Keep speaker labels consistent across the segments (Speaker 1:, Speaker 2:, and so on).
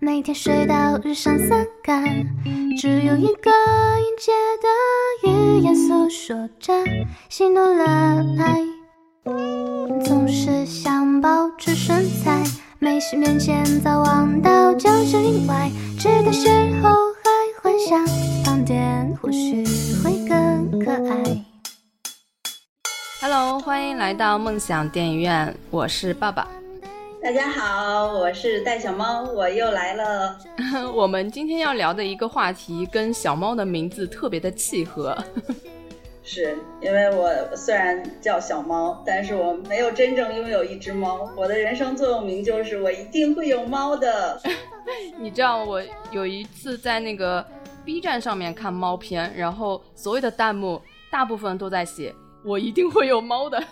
Speaker 1: 每天睡到日上三竿，只有一个音节的语言诉说着喜怒乐哀，总是想保持身材，美食面前早忘到九霄云外，吃的时候还幻想放电或许会更可爱。
Speaker 2: Hello，欢迎来到梦想电影院，我是爸爸。
Speaker 3: 大家好，我是戴小猫，我又来了。
Speaker 2: 我们今天要聊的一个话题跟小猫的名字特别的契合。
Speaker 3: 是因为我虽然叫小猫，但是我没有真正拥有一只猫。我的人生座右铭就是我一定会有猫的。
Speaker 2: 你知道我有一次在那个 B 站上面看猫片，然后所有的弹幕大部分都在写我一定会有猫的。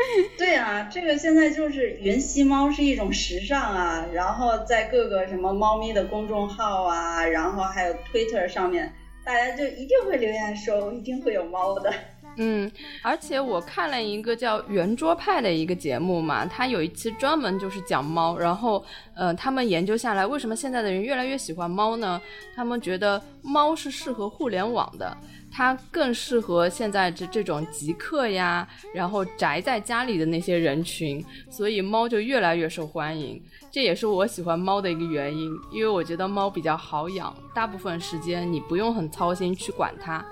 Speaker 3: 对啊，这个现在就是云吸猫是一种时尚啊，然后在各个什么猫咪的公众号啊，然后还有 Twitter 上面，大家就一定会留言说一定会有猫的。
Speaker 2: 嗯，而且我看了一个叫圆桌派的一个节目嘛，它有一期专门就是讲猫，然后呃，他们研究下来，为什么现在的人越来越喜欢猫呢？他们觉得猫是适合互联网的。它更适合现在这这种极客呀，然后宅在家里的那些人群，所以猫就越来越受欢迎。这也是我喜欢猫的一个原因，因为我觉得猫比较好养，大部分时间你不用很操心去管它。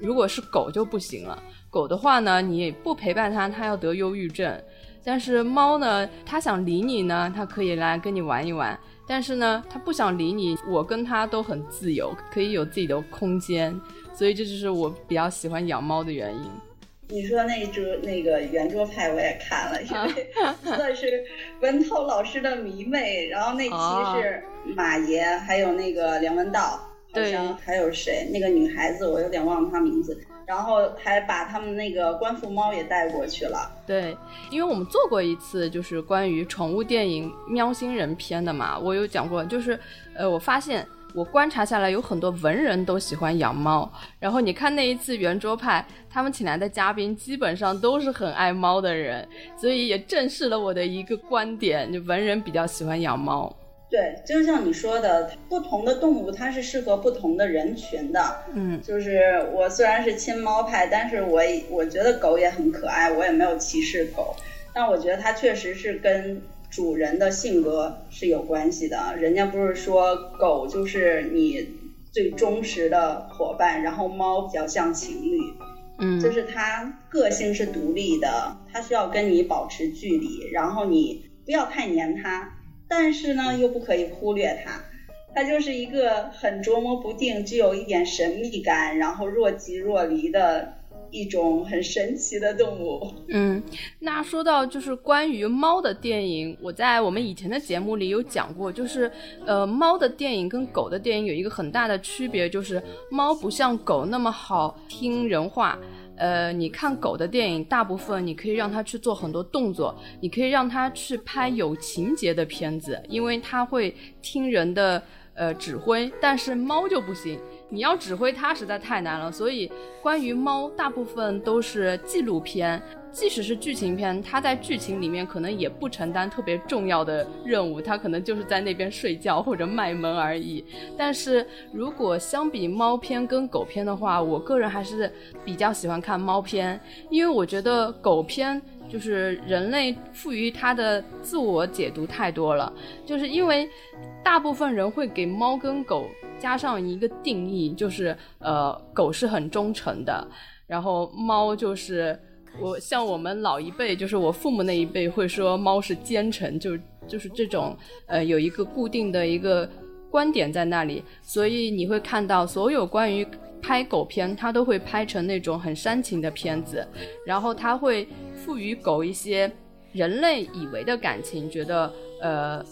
Speaker 2: 如果是狗就不行了，狗的话呢，你不陪伴它，它要得忧郁症。但是猫呢，它想理你呢，它可以来跟你玩一玩。但是呢，它不想理你，我跟它都很自由，可以有自己的空间。所以这就是我比较喜欢养猫的原因。
Speaker 3: 你说那桌那个圆桌派我也看了，因为 算是文涛老师的迷妹。然后那期是马爷，还有那个梁文道，好像还有谁？那个女孩子我有点忘了她名字。然后还把他们那个官复猫也带过去了。
Speaker 2: 对，因为我们做过一次就是关于宠物电影《喵星人》篇的嘛，我有讲过，就是呃，我发现。我观察下来，有很多文人都喜欢养猫。然后你看那一次圆桌派，他们请来的嘉宾基本上都是很爱猫的人，所以也证实了我的一个观点：就文人比较喜欢养猫。
Speaker 3: 对，就像你说的，不同的动物它是适合不同的人群的。
Speaker 2: 嗯，
Speaker 3: 就是我虽然是亲猫派，但是我我觉得狗也很可爱，我也没有歧视狗。但我觉得它确实是跟。主人的性格是有关系的，人家不是说狗就是你最忠实的伙伴，然后猫比较像情侣，
Speaker 2: 嗯，
Speaker 3: 就是它个性是独立的，它需要跟你保持距离，然后你不要太黏它，但是呢又不可以忽略它，它就是一个很捉摸不定，具有一点神秘感，然后若即若离的。一种很神奇的动物。
Speaker 2: 嗯，那说到就是关于猫的电影，我在我们以前的节目里有讲过，就是呃，猫的电影跟狗的电影有一个很大的区别，就是猫不像狗那么好听人话。呃，你看狗的电影，大部分你可以让它去做很多动作，你可以让它去拍有情节的片子，因为它会听人的呃指挥，但是猫就不行。你要指挥它实在太难了，所以关于猫大部分都是纪录片，即使是剧情片，它在剧情里面可能也不承担特别重要的任务，它可能就是在那边睡觉或者卖萌而已。但是如果相比猫片跟狗片的话，我个人还是比较喜欢看猫片，因为我觉得狗片就是人类赋予它的自我解读太多了，就是因为大部分人会给猫跟狗。加上一个定义，就是呃，狗是很忠诚的，然后猫就是我像我们老一辈，就是我父母那一辈会说猫是奸臣，就就是这种呃有一个固定的一个观点在那里，所以你会看到所有关于拍狗片，它都会拍成那种很煽情的片子，然后它会赋予狗一些人类以为的感情，觉得呃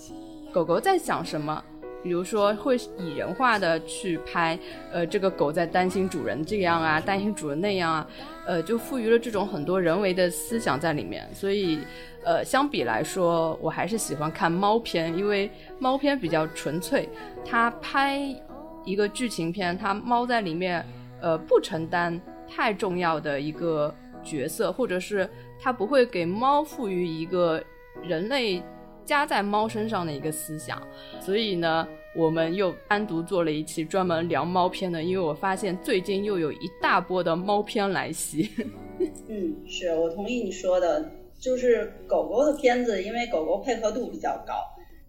Speaker 2: 狗狗在想什么。比如说会拟人化的去拍，呃，这个狗在担心主人这样啊，担心主人那样啊，呃，就赋予了这种很多人为的思想在里面。所以，呃，相比来说，我还是喜欢看猫片，因为猫片比较纯粹。它拍一个剧情片，它猫在里面，呃，不承担太重要的一个角色，或者是它不会给猫赋予一个人类。加在猫身上的一个思想。所以呢，我们又单独做了一期专门聊猫片的，因为我发现最近又有一大波的猫片来袭。
Speaker 3: 嗯，是我同意你说的，就是狗狗的片子，因为狗狗配合度比较高。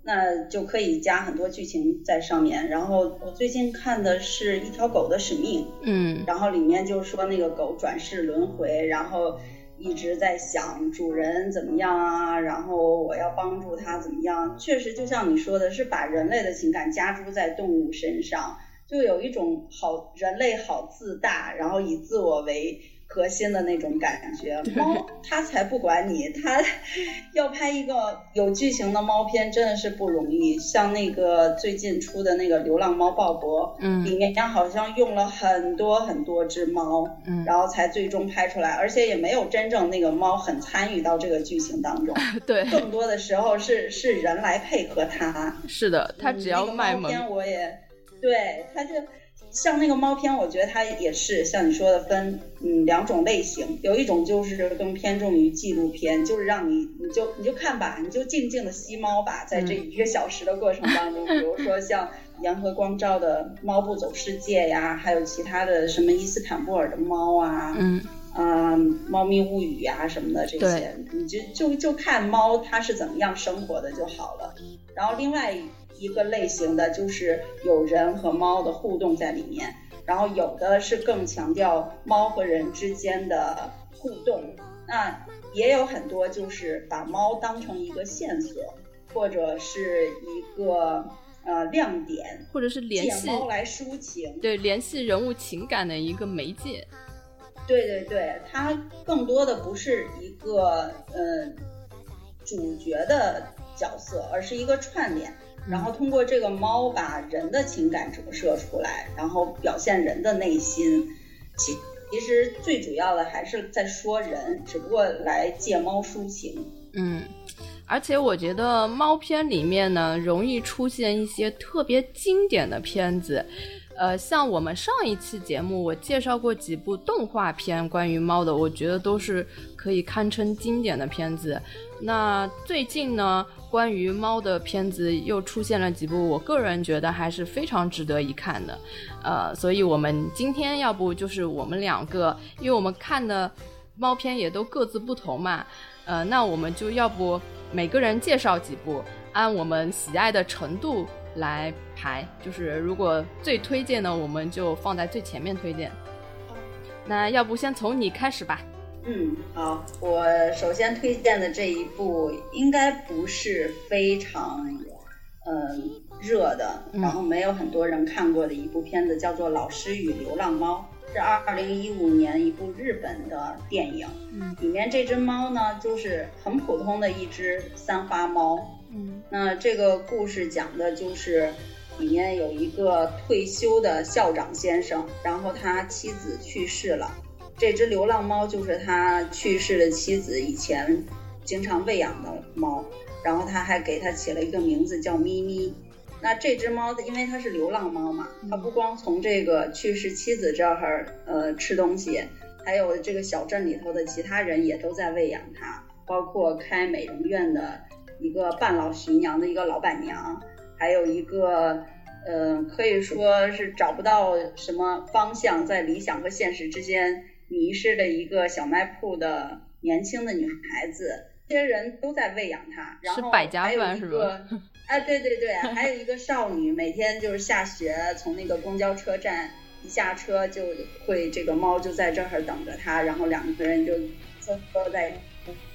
Speaker 3: 那就可以加很多剧情在上面。然后我最近看的是一条狗的使命，
Speaker 2: 嗯，
Speaker 3: 然后里面就说那个狗转世轮回，然后一直在想主人怎么样啊，然后我要帮助他怎么样。确实就像你说的，是把人类的情感加诸在动物身上，就有一种好人类好自大，然后以自我为。核心的那种感觉，猫它才不管你，它要拍一个有剧情的猫片真的是不容易。像那个最近出的那个《流浪猫鲍勃》，
Speaker 2: 嗯，
Speaker 3: 里面好像用了很多很多只猫，
Speaker 2: 嗯，
Speaker 3: 然后才最终拍出来，而且也没有真正那个猫很参与到这个剧情当中，
Speaker 2: 对，
Speaker 3: 更多的时候是是人来配合它。
Speaker 2: 是的，它只要卖萌，
Speaker 3: 我也对，它就。像那个猫片，我觉得它也是像你说的分嗯两种类型，有一种就是更偏重于纪录片，就是让你你就你就看吧，你就静静的吸猫吧，在这一个小时的过程当中，比如说像杨和光照的《猫不走世界》呀，还有其他的什么伊斯坦布尔的猫啊，
Speaker 2: 嗯
Speaker 3: 嗯，猫咪物语呀什么的这些，你就就就看猫它是怎么样生活的就好了。然后另外。一个类型的就是有人和猫的互动在里面，然后有的是更强调猫和人之间的互动，那也有很多就是把猫当成一个线索，或者是一个呃亮点，
Speaker 2: 或者是联系
Speaker 3: 猫来抒情，
Speaker 2: 对，联系人物情感的一个媒介。
Speaker 3: 对对对，它更多的不是一个呃主角的角色，而是一个串联。然后通过这个猫把人的情感折射出来，然后表现人的内心。其其实最主要的还是在说人，只不过来借猫抒情。
Speaker 2: 嗯，而且我觉得猫片里面呢，容易出现一些特别经典的片子。呃，像我们上一期节目，我介绍过几部动画片关于猫的，我觉得都是可以堪称经典的片子。那最近呢，关于猫的片子又出现了几部，我个人觉得还是非常值得一看的。呃，所以我们今天要不就是我们两个，因为我们看的猫片也都各自不同嘛。呃，那我们就要不每个人介绍几部，按我们喜爱的程度。来排，就是如果最推荐的，我们就放在最前面推荐。那要不先从你开始吧。
Speaker 3: 嗯，好，我首先推荐的这一部应该不是非常嗯热的，然后没有很多人看过的一部片子，叫做《老师与流浪猫》，是二零一五年一部日本的电影。
Speaker 2: 嗯，
Speaker 3: 里面这只猫呢，就是很普通的一只三花猫。
Speaker 2: 嗯，
Speaker 3: 那这个故事讲的就是里面有一个退休的校长先生，然后他妻子去世了，这只流浪猫就是他去世的妻子以前经常喂养的猫，然后他还给它起了一个名字叫咪咪。那这只猫因为它是流浪猫嘛，它不光从这个去世妻子这儿呃吃东西，还有这个小镇里头的其他人也都在喂养它，包括开美容院的。一个半老徐娘的一个老板娘，还有一个，呃，可以说是找不到什么方向，在理想和现实之间迷失的一个小卖铺的年轻的女孩子，这些人都在喂养她。然后还有一个，哎，对对对，还有一个少女，每天就是下学从那个公交车站一下车就会这个猫就在这儿等着她，然后两个人就都在。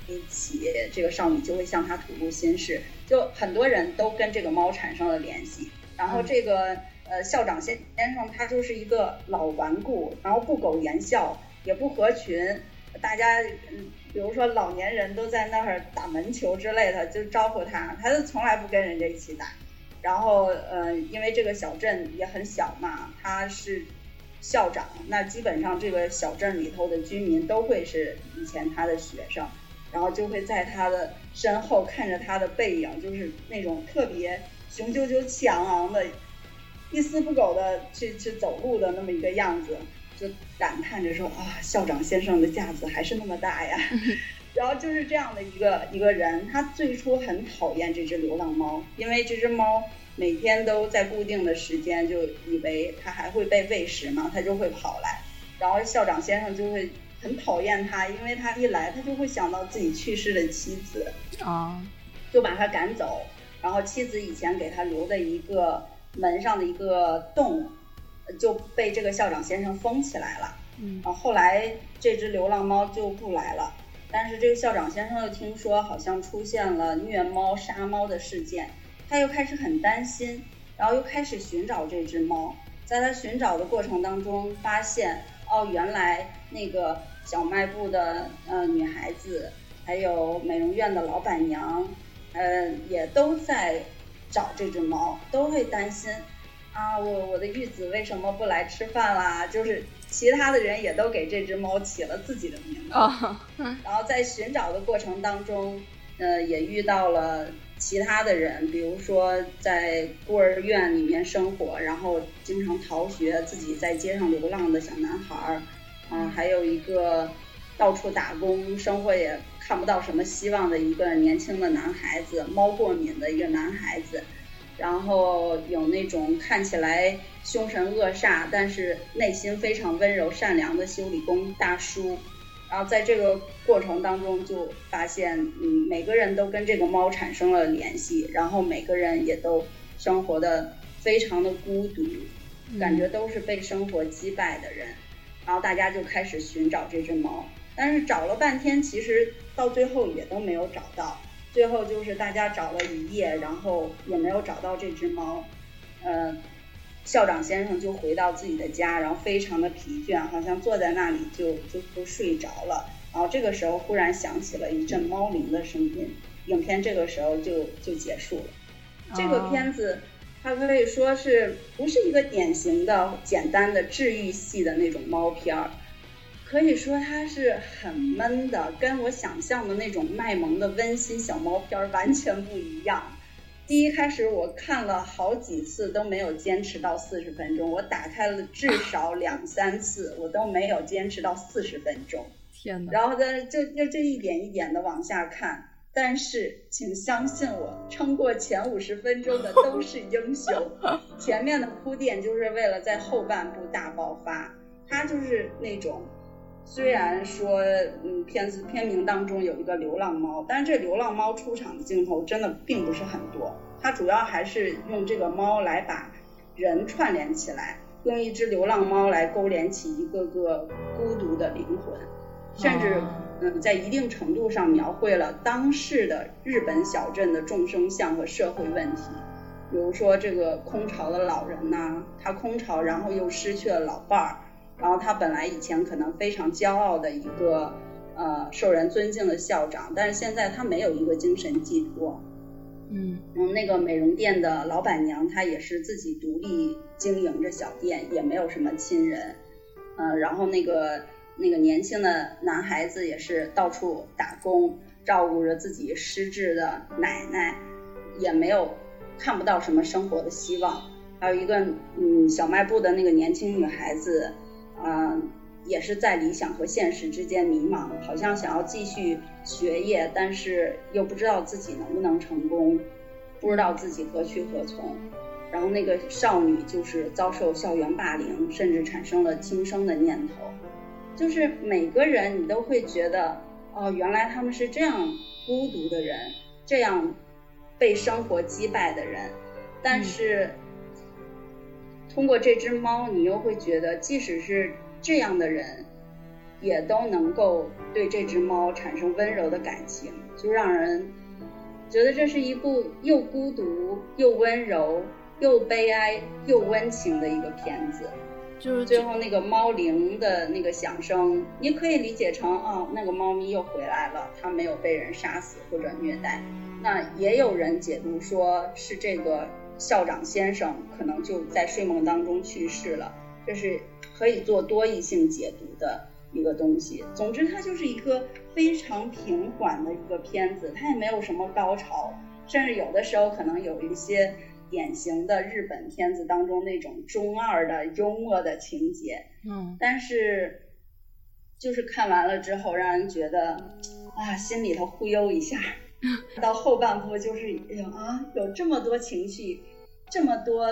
Speaker 3: 一起，这个少女就会向他吐露心事，就很多人都跟这个猫产生了联系。然后这个呃校长先先生他就是一个老顽固，然后不苟言笑，也不合群。大家嗯，比如说老年人都在那儿打门球之类的，就招呼他，他就从来不跟人家一起打。然后呃，因为这个小镇也很小嘛，他是校长，那基本上这个小镇里头的居民都会是以前他的学生。然后就会在他的身后看着他的背影，就是那种特别雄赳赳气昂昂的，一丝不苟的去去走路的那么一个样子，就感叹着说啊，校长先生的架子还是那么大呀。然后就是这样的一个一个人，他最初很讨厌这只流浪猫，因为这只猫每天都在固定的时间，就以为它还会被喂食嘛，它就会跑来，然后校长先生就会很讨厌它，因为它一来，他就会想到自己去世的妻子，
Speaker 2: 啊，
Speaker 3: 就把它赶走，然后妻子以前给他留的一个门上的一个洞，就被这个校长先生封起来了。
Speaker 2: 嗯，
Speaker 3: 啊，后来这只流浪猫就不来了，但是这个校长先生又听说好像出现了虐猫杀猫的事件，他又开始很担心，然后又开始寻找这只猫。在他寻找的过程当中，发现哦，原来那个小卖部的呃女孩子，还有美容院的老板娘，呃，也都在找这只猫，都会担心啊，我我的玉子为什么不来吃饭啦？就是其他的人也都给这只猫起了自己的名字。
Speaker 2: 啊，
Speaker 3: 然后在寻找的过程当中，呃，也遇到了其他的人，比如说在孤儿院里面生活，然后经常逃学，自己在街上流浪的小男孩儿，啊、还有一个到处打工，生活也看不到什么希望的一个年轻的男孩子，猫过敏的一个男孩子。然后有那种看起来凶神恶煞，但是内心非常温柔善良的修理工大叔，然后在这个过程当中就发现，嗯，每个人都跟这个猫产生了联系，然后每个人也都生活的非常的孤独，感觉都是被生活击败的人，然后大家就开始寻找这只猫，但是找了半天，其实到最后也都没有找到，最后就是大家找了一夜，然后也没有找到这只猫，呃。校长先生就回到自己的家，然后非常的疲倦，好像坐在那里就就就睡着了。然后这个时候忽然响起了一阵猫铃的声音，影片这个时候就就结束了。这个片子它可以说是不是一个典型的简单的治愈系的那种猫片儿，可以说它是很闷的，跟我想象的那种卖萌的温馨小猫片儿完全不一样。第一开始我看了好几次都没有坚持到四十分钟，我打开了至少两三次，我都没有坚持到四十分钟。
Speaker 2: 天哪！
Speaker 3: 然后呢，就就这一点一点的往下看。但是，请相信我，撑过前五十分钟的都是英雄。前面的铺垫就是为了在后半部大爆发。它就是那种，虽然说，嗯，片子片名当中有一个流浪猫，但是这流浪猫出场的镜头真的并不是很多。它主要还是用这个猫来把人串联起来，用一只流浪猫来勾连起一个个孤独的灵魂，甚至。嗯，在一定程度上描绘了当时的日本小镇的众生相和社会问题，比如说这个空巢的老人呐、他空巢，然后又失去了老伴儿，然后他本来以前可能非常骄傲的一个呃受人尊敬的校长，但是现在他没有一个精神寄托。
Speaker 2: 嗯
Speaker 3: 嗯，那个美容店的老板娘，她也是自己独立经营着小店，也没有什么亲人。呃，然后那个那个年轻的男孩子也是到处打工，照顾着自己失智的奶奶，也没有看不到什么生活的希望。还有一个嗯小卖部的那个年轻女孩子，嗯、也是在理想和现实之间迷茫，好像想要继续学业，但是又不知道自己能不能成功，不知道自己何去何从。然后那个少女就是遭受校园霸凌，甚至产生了轻生的念头。就是每个人你都会觉得，哦，原来他们是这样孤独的人，这样被生活击败的人。但是、通过这只猫，你又会觉得，即使是这样的人，也都能够对这只猫产生温柔的感情，就让人觉得这是一部又孤独又温柔又悲哀又温情的一个片子。
Speaker 2: 就是
Speaker 3: 最后那个猫铃的那个响声，你可以理解成哦，那个猫咪又回来了，它没有被人杀死或者虐待。那也有人解读说是这个校长先生可能就在睡梦当中去世了，这是可以做多义性解读的一个东西。总之，它就是一个非常平缓的一个片子，它也没有什么高潮，甚至有的时候可能有一些。典型的日本片子当中那种中二的幽默的情节，
Speaker 2: 嗯
Speaker 3: 但是就是看完了之后，让人觉得啊，心里头忽悠一下。到后半部就是有啊，有这么多情绪，这么多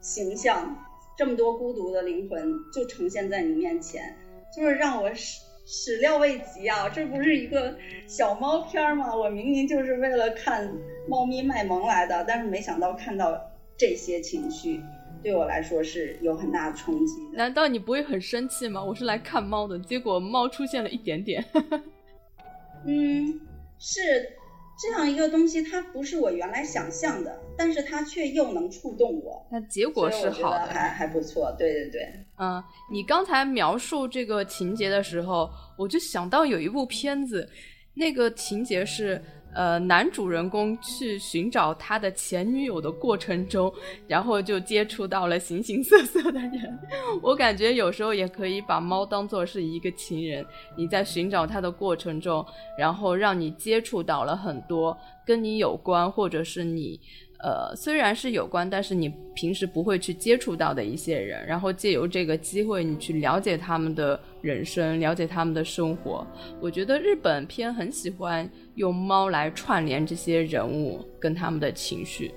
Speaker 3: 形象，这么多孤独的灵魂，就呈现在你面前，就是让我始始料未及啊！这不是一个小猫片吗？我明明就是为了看猫咪卖萌来的，但是没想到看到这些情绪，对我来说是有很大的冲击。
Speaker 2: 难道你不会很生气吗？我是来看猫的，结果猫出现了一点点。
Speaker 3: 嗯。是这样一个东西，它不是我原来想象的，但是它却又能触动我。
Speaker 2: 那结果是好的，
Speaker 3: 还还不错。对对对，
Speaker 2: 嗯，你刚才描述这个情节的时候，我就想到有一部片子，那个情节是。呃，男主人公去寻找他的前女友的过程中，然后就接触到了形形色色的人。我感觉有时候也可以把猫当做是一个情人，你在寻找他的过程中，然后让你接触到了很多跟你有关，或者是你。呃，虽然是有关，但是你平时不会去接触到的一些人，然后借由这个机会，你去了解他们的人生，了解他们的生活。我觉得日本片很喜欢用猫来串联这些人物跟他们的情绪。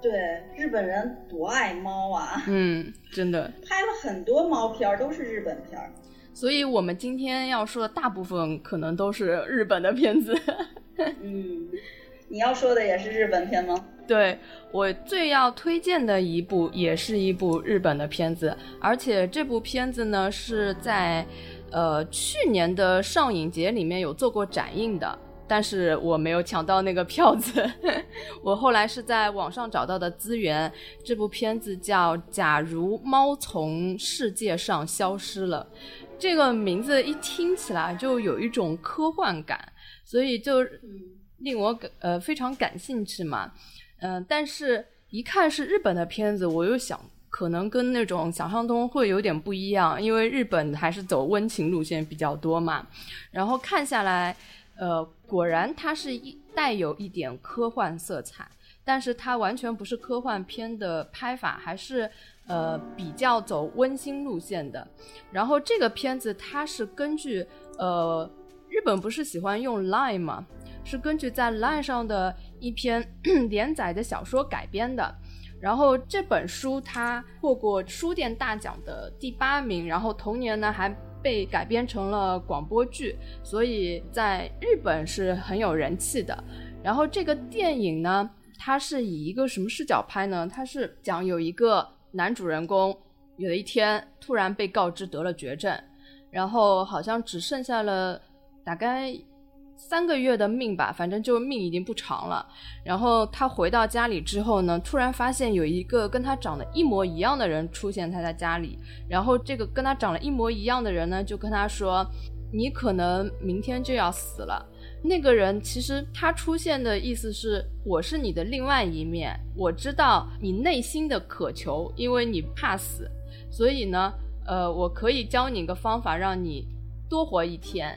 Speaker 3: 对，日本人多爱猫啊！
Speaker 2: 嗯，真的
Speaker 3: 拍了很多猫片儿，都是日本片儿。
Speaker 2: 所以我们今天要说的大部分可能都是日本的片子。
Speaker 3: 嗯。你要说的也是日本片吗？
Speaker 2: 对我最要推荐的一部，也是一部日本的片子，而且这部片子呢是在，呃去年的上影节里面有做过展映的，但是我没有抢到那个票子，我后来是在网上找到的资源。这部片子叫《假如猫从世界上消失了》，这个名字一听起来就有一种科幻感，所以就。令我感呃非常感兴趣嘛，嗯，但是一看是日本的片子，我又想可能跟那种想象中会有点不一样，因为日本还是走温情路线比较多嘛。然后看下来，呃，果然它是一带有一点科幻色彩，但是它完全不是科幻片的拍法，还是呃比较走温馨路线的。然后这个片子它是根据呃日本不是喜欢用 Line 吗？是根据在 LINE 上的一篇 连载的小说改编的，然后这本书它获过书店大奖的第八名，然后同年呢还被改编成了广播剧，所以在日本是很有人气的。然后这个电影呢，它是以一个什么视角拍呢？它是讲有一个男主人公有一天突然被告知得了绝症，然后好像只剩下了大概。三个月的命吧，反正就命已经不长了。然后他回到家里之后呢，突然发现有一个跟他长得一模一样的人出现在他家里。然后这个跟他长得一模一样的人呢，就跟他说：“你可能明天就要死了。”那个人其实他出现的意思是：“我是你的另外一面，我知道你内心的渴求，因为你怕死，所以呢，呃，我可以教你一个方法，让你多活一天。”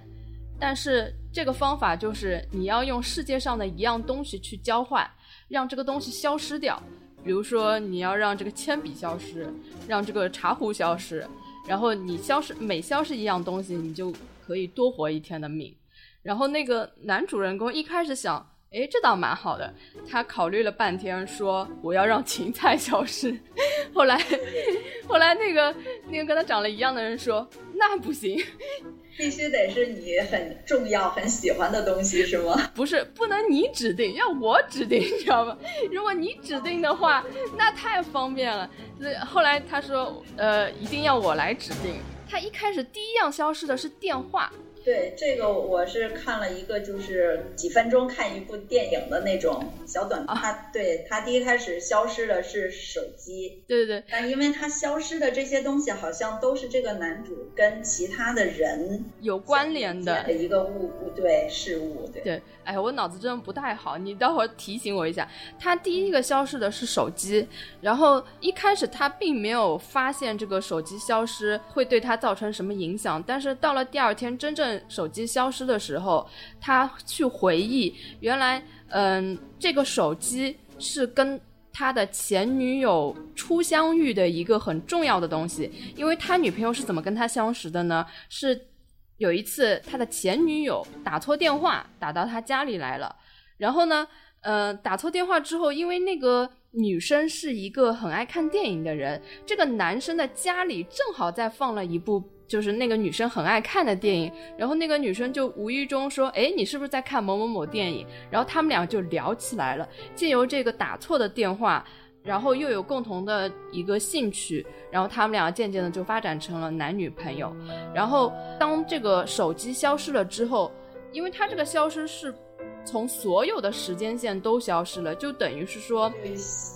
Speaker 2: 但是这个方法就是你要用世界上的一样东西去交换，让这个东西消失掉。比如说你要让这个铅笔消失，让这个茶壶消失，然后你消失每消失一样东西，你就可以多活一天的命。然后那个男主人公一开始想。哎，这倒蛮好的。他考虑了半天，说我要让芹菜消失。后来，后来那个那个跟他长得一样的人说，那不行，
Speaker 3: 必须得是你很重要、很喜欢的东西，是吗？
Speaker 2: 不是，不能你指定，要我指定，你知道吗？如果你指定的话，那太方便了。那后来他说，呃，一定要我来指定。他一开始第一样消失的是电话。
Speaker 3: 对这个，我是看了一个，就是几分钟看一部电影的那种小短片。他对他第一开始消失的是手机，
Speaker 2: 对对对。
Speaker 3: 但因为他消失的这些东西，好像都是这个男主跟其他的人
Speaker 2: 有关联的
Speaker 3: 一个物物对事物。对
Speaker 2: 对，哎，我脑子真的不太好，你待会儿提醒我一下。他第一个消失的是手机，然后一开始他并没有发现这个手机消失会对他造成什么影响，但是到了第二天真正。手机消失的时候，他去回忆，原来，嗯，这个手机是跟他的前女友初相遇的一个很重要的东西。因为他女朋友是怎么跟他相识的呢？是有一次他的前女友打错电话打到他家里来了，然后呢，呃，打错电话之后，因为那个女生是一个很爱看电影的人，这个男生的家里正好在放了一部。就是那个女生很爱看的电影，然后那个女生就无意中说：“哎，你是不是在看某某某电影？”然后他们俩就聊起来了。借由这个打错的电话，然后又有共同的一个兴趣，然后他们俩渐渐的就发展成了男女朋友。然后当这个手机消失了之后，因为他这个消失是。从所有的时间线都消失了，就等于是说，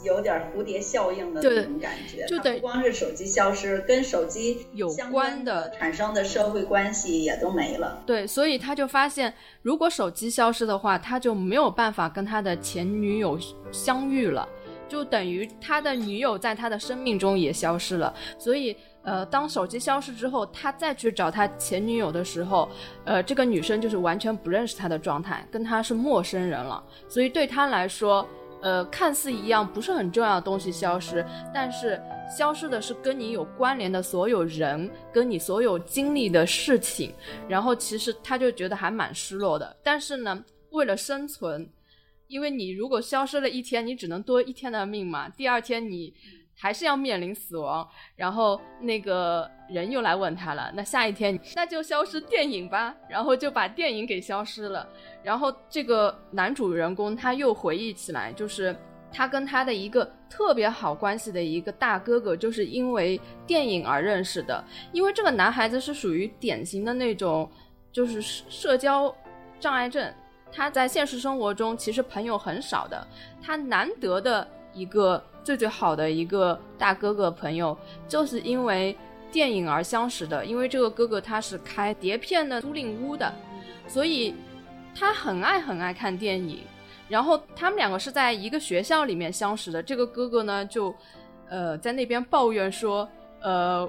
Speaker 3: 有点蝴蝶效应的那种感觉。
Speaker 2: 就等
Speaker 3: 不光是手机消失，跟手机
Speaker 2: 有关
Speaker 3: 的产生的社会关系也都没了。
Speaker 2: 对，所以他就发现，如果手机消失的话，他就没有办法跟他的前女友相遇了，就等于他的女友在他的生命中也消失了。所以。呃，当手机消失之后，他再去找他前女友的时候，呃，这个女生就是完全不认识他的状态，跟他是陌生人了。所以对他来说，呃，看似一样不是很重要的东西消失，但是消失的是跟你有关联的所有人，跟你所有经历的事情。然后其实他就觉得还蛮失落的。但是呢，为了生存，因为你如果消失了一天，你只能多一天的命嘛。第二天你。还是要面临死亡，然后那个人又来问他了。那下一天那就消失电影吧，然后就把电影给消失了。然后这个男主人公他又回忆起来，就是他跟他的一个特别好关系的一个大哥哥，就是因为电影而认识的。因为这个男孩子是属于典型的那种，就是社交障碍症，他在现实生活中其实朋友很少的，他难得的一个。最最好的一个大哥哥朋友，就是因为电影而相识的。因为这个哥哥他是开碟片的租赁屋的，所以他很爱很爱看电影。然后他们两个是在一个学校里面相识的。这个哥哥呢，就呃在那边抱怨说，呃，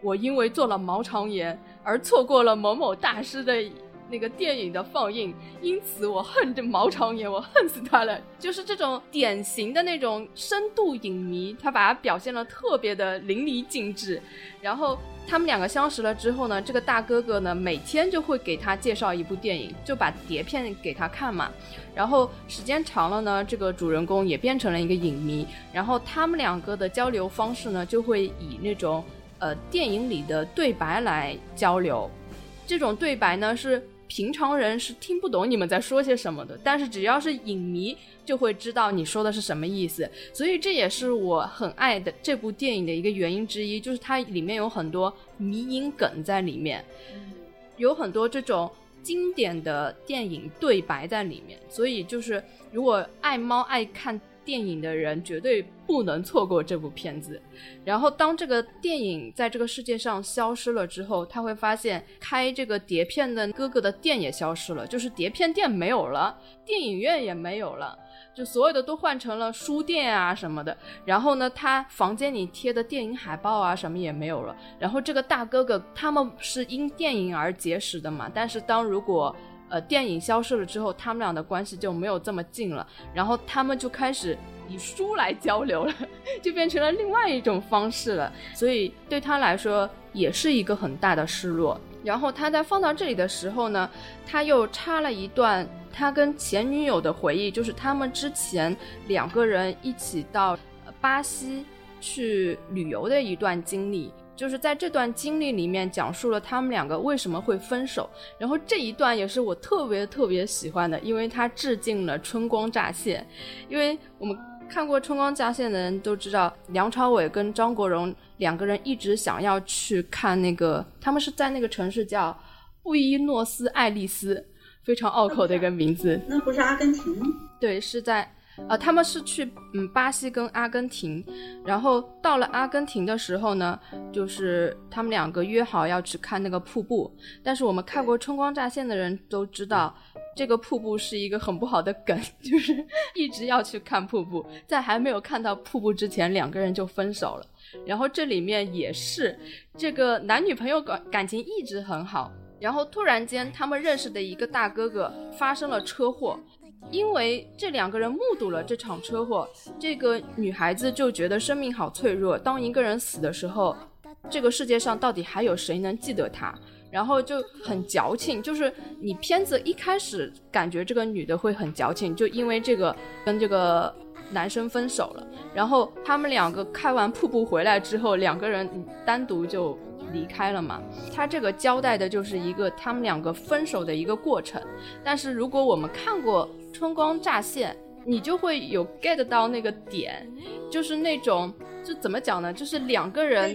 Speaker 2: 我因为做了毛肠炎而错过了某某大师的。那个电影的放映，因此我恨这毛长眼，我恨死他了。就是这种典型的那种深度影迷，他把它表现的特别的淋漓尽致。然后他们两个相识了之后呢，这个大哥哥呢每天就会给他介绍一部电影，就把碟片给他看嘛。然后时间长了呢，这个主人公也变成了一个影迷。然后他们两个的交流方式呢，就会以那种呃电影里的对白来交流。这种对白呢是。平常人是听不懂你们在说些什么的，但是只要是影迷就会知道你说的是什么意思，所以这也是我很爱的这部电影的一个原因之一，就是它里面有很多迷影梗在里面，有很多这种经典的电影对白在里面，所以就是如果爱猫爱看。电影的人绝对不能错过这部片子。然后，当这个电影在这个世界上消失了之后，他会发现开这个碟片的哥哥的店也消失了，就是碟片店没有了，电影院也没有了，就所有的都换成了书店啊什么的。然后呢，他房间里贴的电影海报啊什么也没有了。然后这个大哥哥他们是因电影而结识的嘛？但是当如果呃，电影消失了之后，他们俩的关系就没有这么近了。然后他们就开始以书来交流了，就变成了另外一种方式了。所以对他来说也是一个很大的失落。然后他在放到这里的时候呢，他又插了一段他跟前女友的回忆，就是他们之前两个人一起到巴西去旅游的一段经历。就是在这段经历里面讲述了他们两个为什么会分手，然后这一段也是我特别特别喜欢的，因为它致敬了《春光乍泄》，因为我们看过《春光乍泄》的人都知道，梁朝伟跟张国荣两个人一直想要去看那个，他们是在那个城市叫布宜诺斯艾利斯，非常拗口的一个名字。
Speaker 3: 那不是阿根廷吗？
Speaker 2: 对，是在。呃，他们是去嗯巴西跟阿根廷，然后到了阿根廷的时候呢，就是他们两个约好要去看那个瀑布。但是我们看过《春光乍现》的人都知道，这个瀑布是一个很不好的梗，就是一直要去看瀑布，在还没有看到瀑布之前，两个人就分手了。然后这里面也是这个男女朋友感感情一直很好，然后突然间他们认识的一个大哥哥发生了车祸。因为这两个人目睹了这场车祸，这个女孩子就觉得生命好脆弱。当一个人死的时候，这个世界上到底还有谁能记得她？然后就很矫情。就是你片子一开始感觉这个女的会很矫情，就因为这个跟这个男生分手了，然后他们两个开完瀑布回来之后，两个人单独就离开了嘛。他这个交代的就是一个他们两个分手的一个过程。但是如果我们看过《春光乍现》，你就会有 get 到那个点，就是那种。就怎么讲呢？就是两个人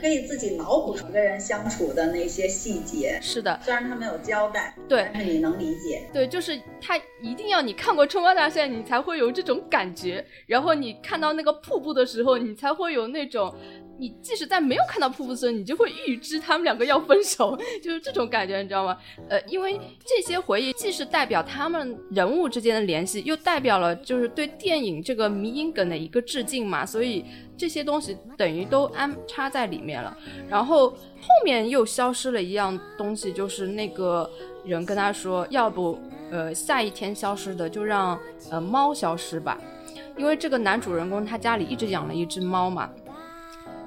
Speaker 3: 可以自己脑补两个人相处的那些细节。
Speaker 2: 是的，
Speaker 3: 虽然他没有交代，
Speaker 2: 对，
Speaker 3: 但是你能理解。
Speaker 2: 对，就是他一定要你看过《春光乍现》，你才会有这种感觉。然后你看到那个瀑布的时候，你才会有那种。你即使在没有看到瀑布时，你就会预知他们两个要分手，就是这种感觉，你知道吗？呃，因为这些回忆既是代表他们人物之间的联系，又代表了就是对电影这个迷因梗的一个致敬嘛，所以这些东西等于都安插在里面了。然后后面又消失了一样东西，就是那个人跟他说，要不呃下一天消失的就让呃猫消失吧，因为这个男主人公他家里一直养了一只猫嘛。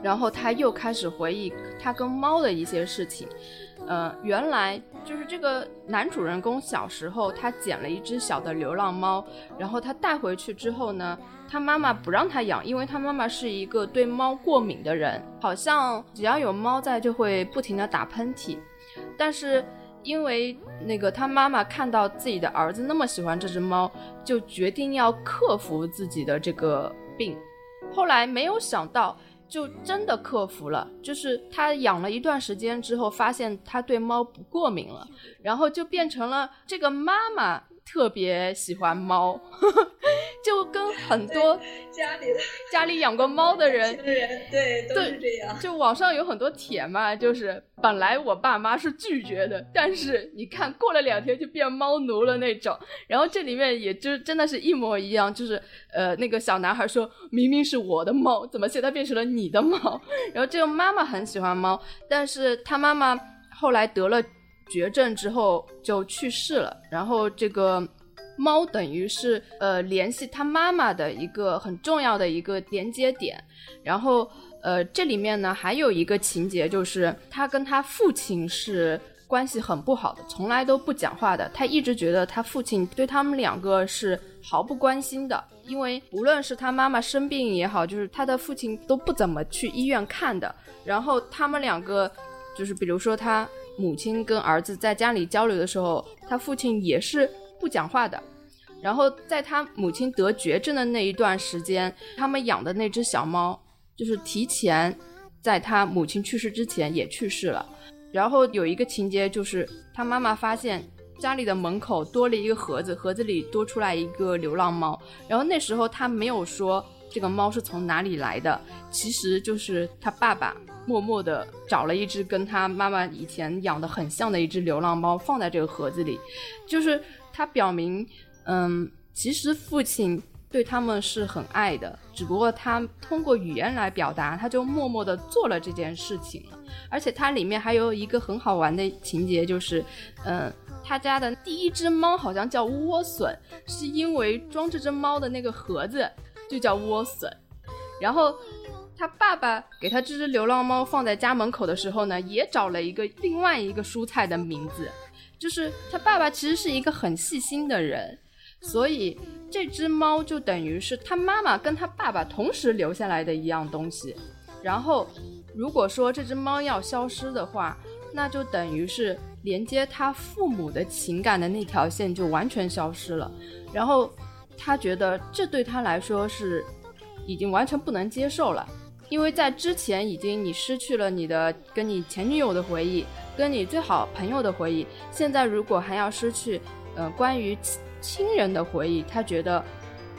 Speaker 2: 然后他又开始回忆他跟猫的一些事情，呃，原来就是这个男主人公小时候他捡了一只小的流浪猫，然后他带回去之后呢，他妈妈不让他养，因为他妈妈是一个对猫过敏的人，好像只要有猫在就会不停的打喷嚏，但是因为那个他妈妈看到自己的儿子那么喜欢这只猫，就决定要克服自己的这个病，后来没有想到。就真的克服了，就是他养了一段时间之后，发现他对猫不过敏了，然后就变成了这个妈妈。特别喜欢猫，就跟很多
Speaker 3: 家里的
Speaker 2: 家里养过猫的人，
Speaker 3: 对都是这样。
Speaker 2: 就网上有很多帖嘛，就是本来我爸妈是拒绝的，但是你看过了两天就变猫奴了那种。然后这里面也就真的是一模一样，就是呃那个小男孩说明明是我的猫，怎么现在变成了你的猫？然后这个妈妈很喜欢猫，但是他妈妈后来得了。绝症之后就去世了，然后这个猫等于是呃联系他妈妈的一个很重要的一个连接点，然后呃这里面呢还有一个情节就是他跟他父亲是关系很不好的，从来都不讲话的，他一直觉得他父亲对他们两个是毫不关心的，因为无论是他妈妈生病也好，就是他的父亲都不怎么去医院看的，然后他们两个就是比如说他。母亲跟儿子在家里交流的时候，他父亲也是不讲话的。然后在他母亲得绝症的那一段时间，他们养的那只小猫就是提前在他母亲去世之前也去世了。然后有一个情节就是他妈妈发现家里的门口多了一个盒子，盒子里多出来一个流浪猫。然后那时候他没有说这个猫是从哪里来的，其实就是他爸爸。默默地找了一只跟他妈妈以前养的很像的一只流浪猫，放在这个盒子里，就是他表明，嗯，其实父亲对他们是很爱的，只不过他通过语言来表达，他就默默地做了这件事情了。而且它里面还有一个很好玩的情节，就是，嗯，他家的第一只猫好像叫莴笋，是因为装这只猫的那个盒子就叫莴笋，然后。他爸爸给他这只流浪猫放在家门口的时候呢，也找了一个另外一个蔬菜的名字，就是他爸爸其实是一个很细心的人，所以这只猫就等于是他妈妈跟他爸爸同时留下来的一样东西。然后，如果说这只猫要消失的话，那就等于是连接他父母的情感的那条线就完全消失了。然后他觉得这对他来说是已经完全不能接受了。因为在之前已经你失去了你的跟你前女友的回忆，跟你最好朋友的回忆，现在如果还要失去，呃，关于亲亲人的回忆，他觉得，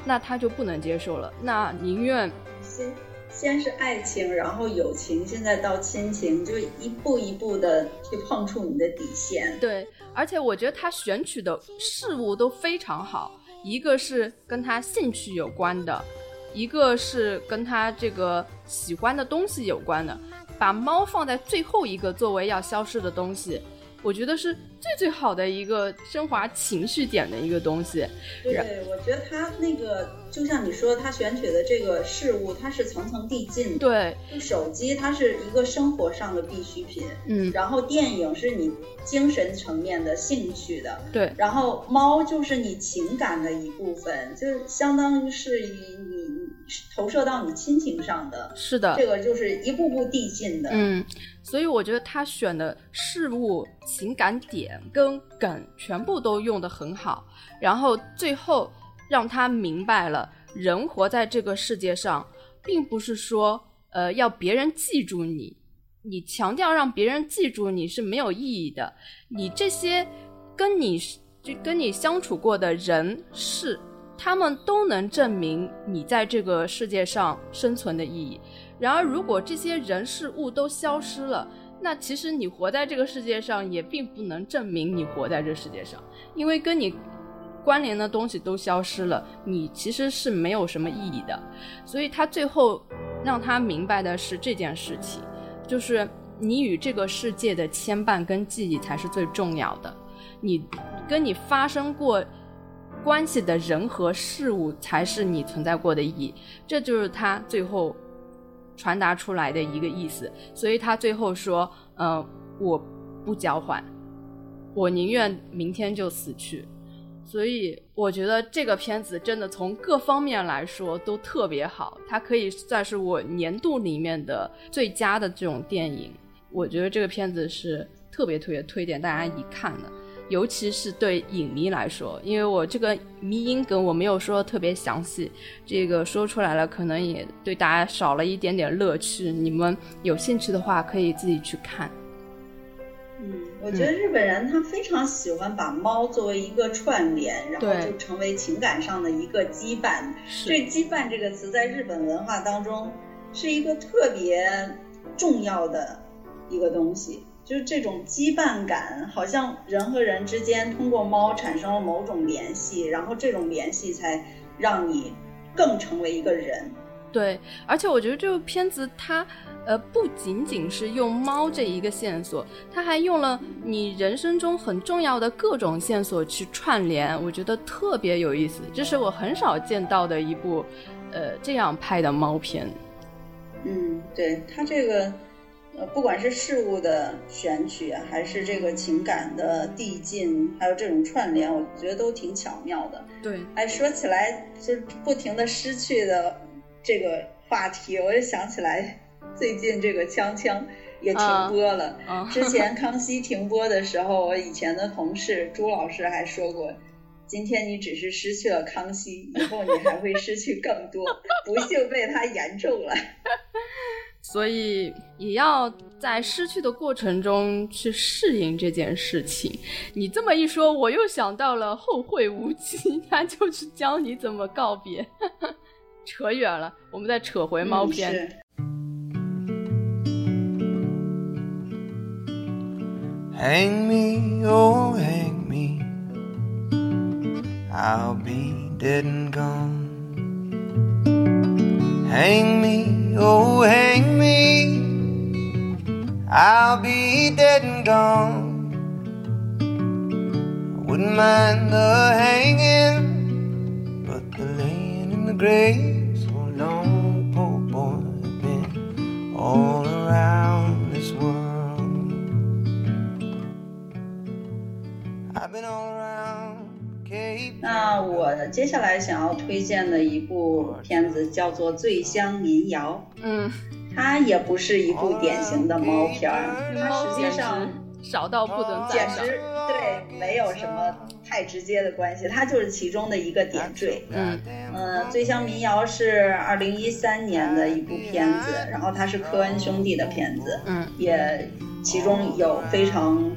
Speaker 2: 那他就不能接受了，那宁愿
Speaker 3: 先先是爱情，然后友情，现在到亲情，就一步一步的去碰触你的底线。
Speaker 2: 对，而且我觉得他选取的事物都非常好，一个是跟他兴趣有关的。一个是跟他这个喜欢的东西有关的，把猫放在最后一个作为要消失的东西，我觉得是最最好的一个升华情绪点的一个东西。
Speaker 3: 对，我觉得他那个就像你说，他选取的这个事物，它是层层递进的。
Speaker 2: 对，
Speaker 3: 就手机它是一个生活上的必需品，
Speaker 2: 嗯，
Speaker 3: 然后电影是你精神层面的兴趣的，
Speaker 2: 对，
Speaker 3: 然后猫就是你情感的一部分，就相当于是以你投射到你亲情上的。
Speaker 2: 是的，
Speaker 3: 这个就是一步步递进的。
Speaker 2: 嗯，所以我觉得他选的事物、情感点跟梗全部都用得很好，然后最后让他明白了，人活在这个世界上，并不是说呃要别人记住你，你强调让别人记住你是没有意义的。你这些跟你就跟你相处过的人事，他们都能证明你在这个世界上生存的意义。然而，如果这些人事物都消失了，那其实你活在这个世界上也并不能证明你活在这世界上，因为跟你关联的东西都消失了，你其实是没有什么意义的。所以他最后让他明白的是这件事情，就是你与这个世界的牵绊跟记忆才是最重要的，你跟你发生过关系的人和事物才是你存在过的意义。这就是他最后。传达出来的一个意思，所以他最后说：“嗯，我不交换，我宁愿明天就死去。”所以我觉得这个片子真的从各方面来说都特别好，它可以算是我年度里面的最佳的这种电影。我觉得这个片子是特别特别推荐大家一看的。尤其是对影迷来说，因为我这个迷音梗我没有说特别详细，这个说出来了可能也对大家少了一点点乐趣。你们有兴趣的话，可以自己去看。
Speaker 3: 嗯，我觉得日本人他非常喜欢把猫作为一个串联，然后就成为情感上的一个羁绊。这“羁绊”这个词在日本文化当中是一个特别重要的一个东西。就是这种羁绊感，好像人和人之间通过猫产生了某种联系，然后这种联系才让你更成为一个人。
Speaker 2: 对，而且我觉得这部片子它，呃，不仅仅是用猫这一个线索，它还用了你人生中很重要的各种线索去串联，我觉得特别有意思。这是我很少见到的一部，呃，这样拍的猫片。
Speaker 3: 嗯，对，它这个。呃，不管是事物的选取，还是这个情感的递进，还有这种串联，我觉得都挺巧妙的。
Speaker 2: 对，
Speaker 3: 哎，说起来就不停的失去的这个话题，我就想起来最近这个锵锵也停播了。之前康熙停播的时候，我以前的同事朱老师还说过，今天你只是失去了康熙，以后你还会失去更多，不幸被他言中了。
Speaker 2: 所以也要在失去的过程中去适应这件事情。你这么一说，我又想到了《后会无期》，他就是教你怎么告别。扯远了，我们再扯回猫片。Hang me, oh hang me, I'll be dead and gone. Hang me, oh hang me, I'll be dead and gone. I wouldn't mind the hanging, but the laying in the grave so long, poor boy, I've been all around this world. I've been all. 那我接下来想要推荐的一部片子叫做《醉乡民谣》。嗯，
Speaker 3: 它也不是一部典型的猫片儿，它实际上
Speaker 2: 少到不能再
Speaker 3: 少。简直对，没有什么太直接的关系，它就是其中的一个点缀。
Speaker 2: 嗯
Speaker 3: 呃，《醉乡民谣》是二零一三年的一部片子，然后它是科恩兄弟的片子。
Speaker 2: 嗯，
Speaker 3: 也其中有非常。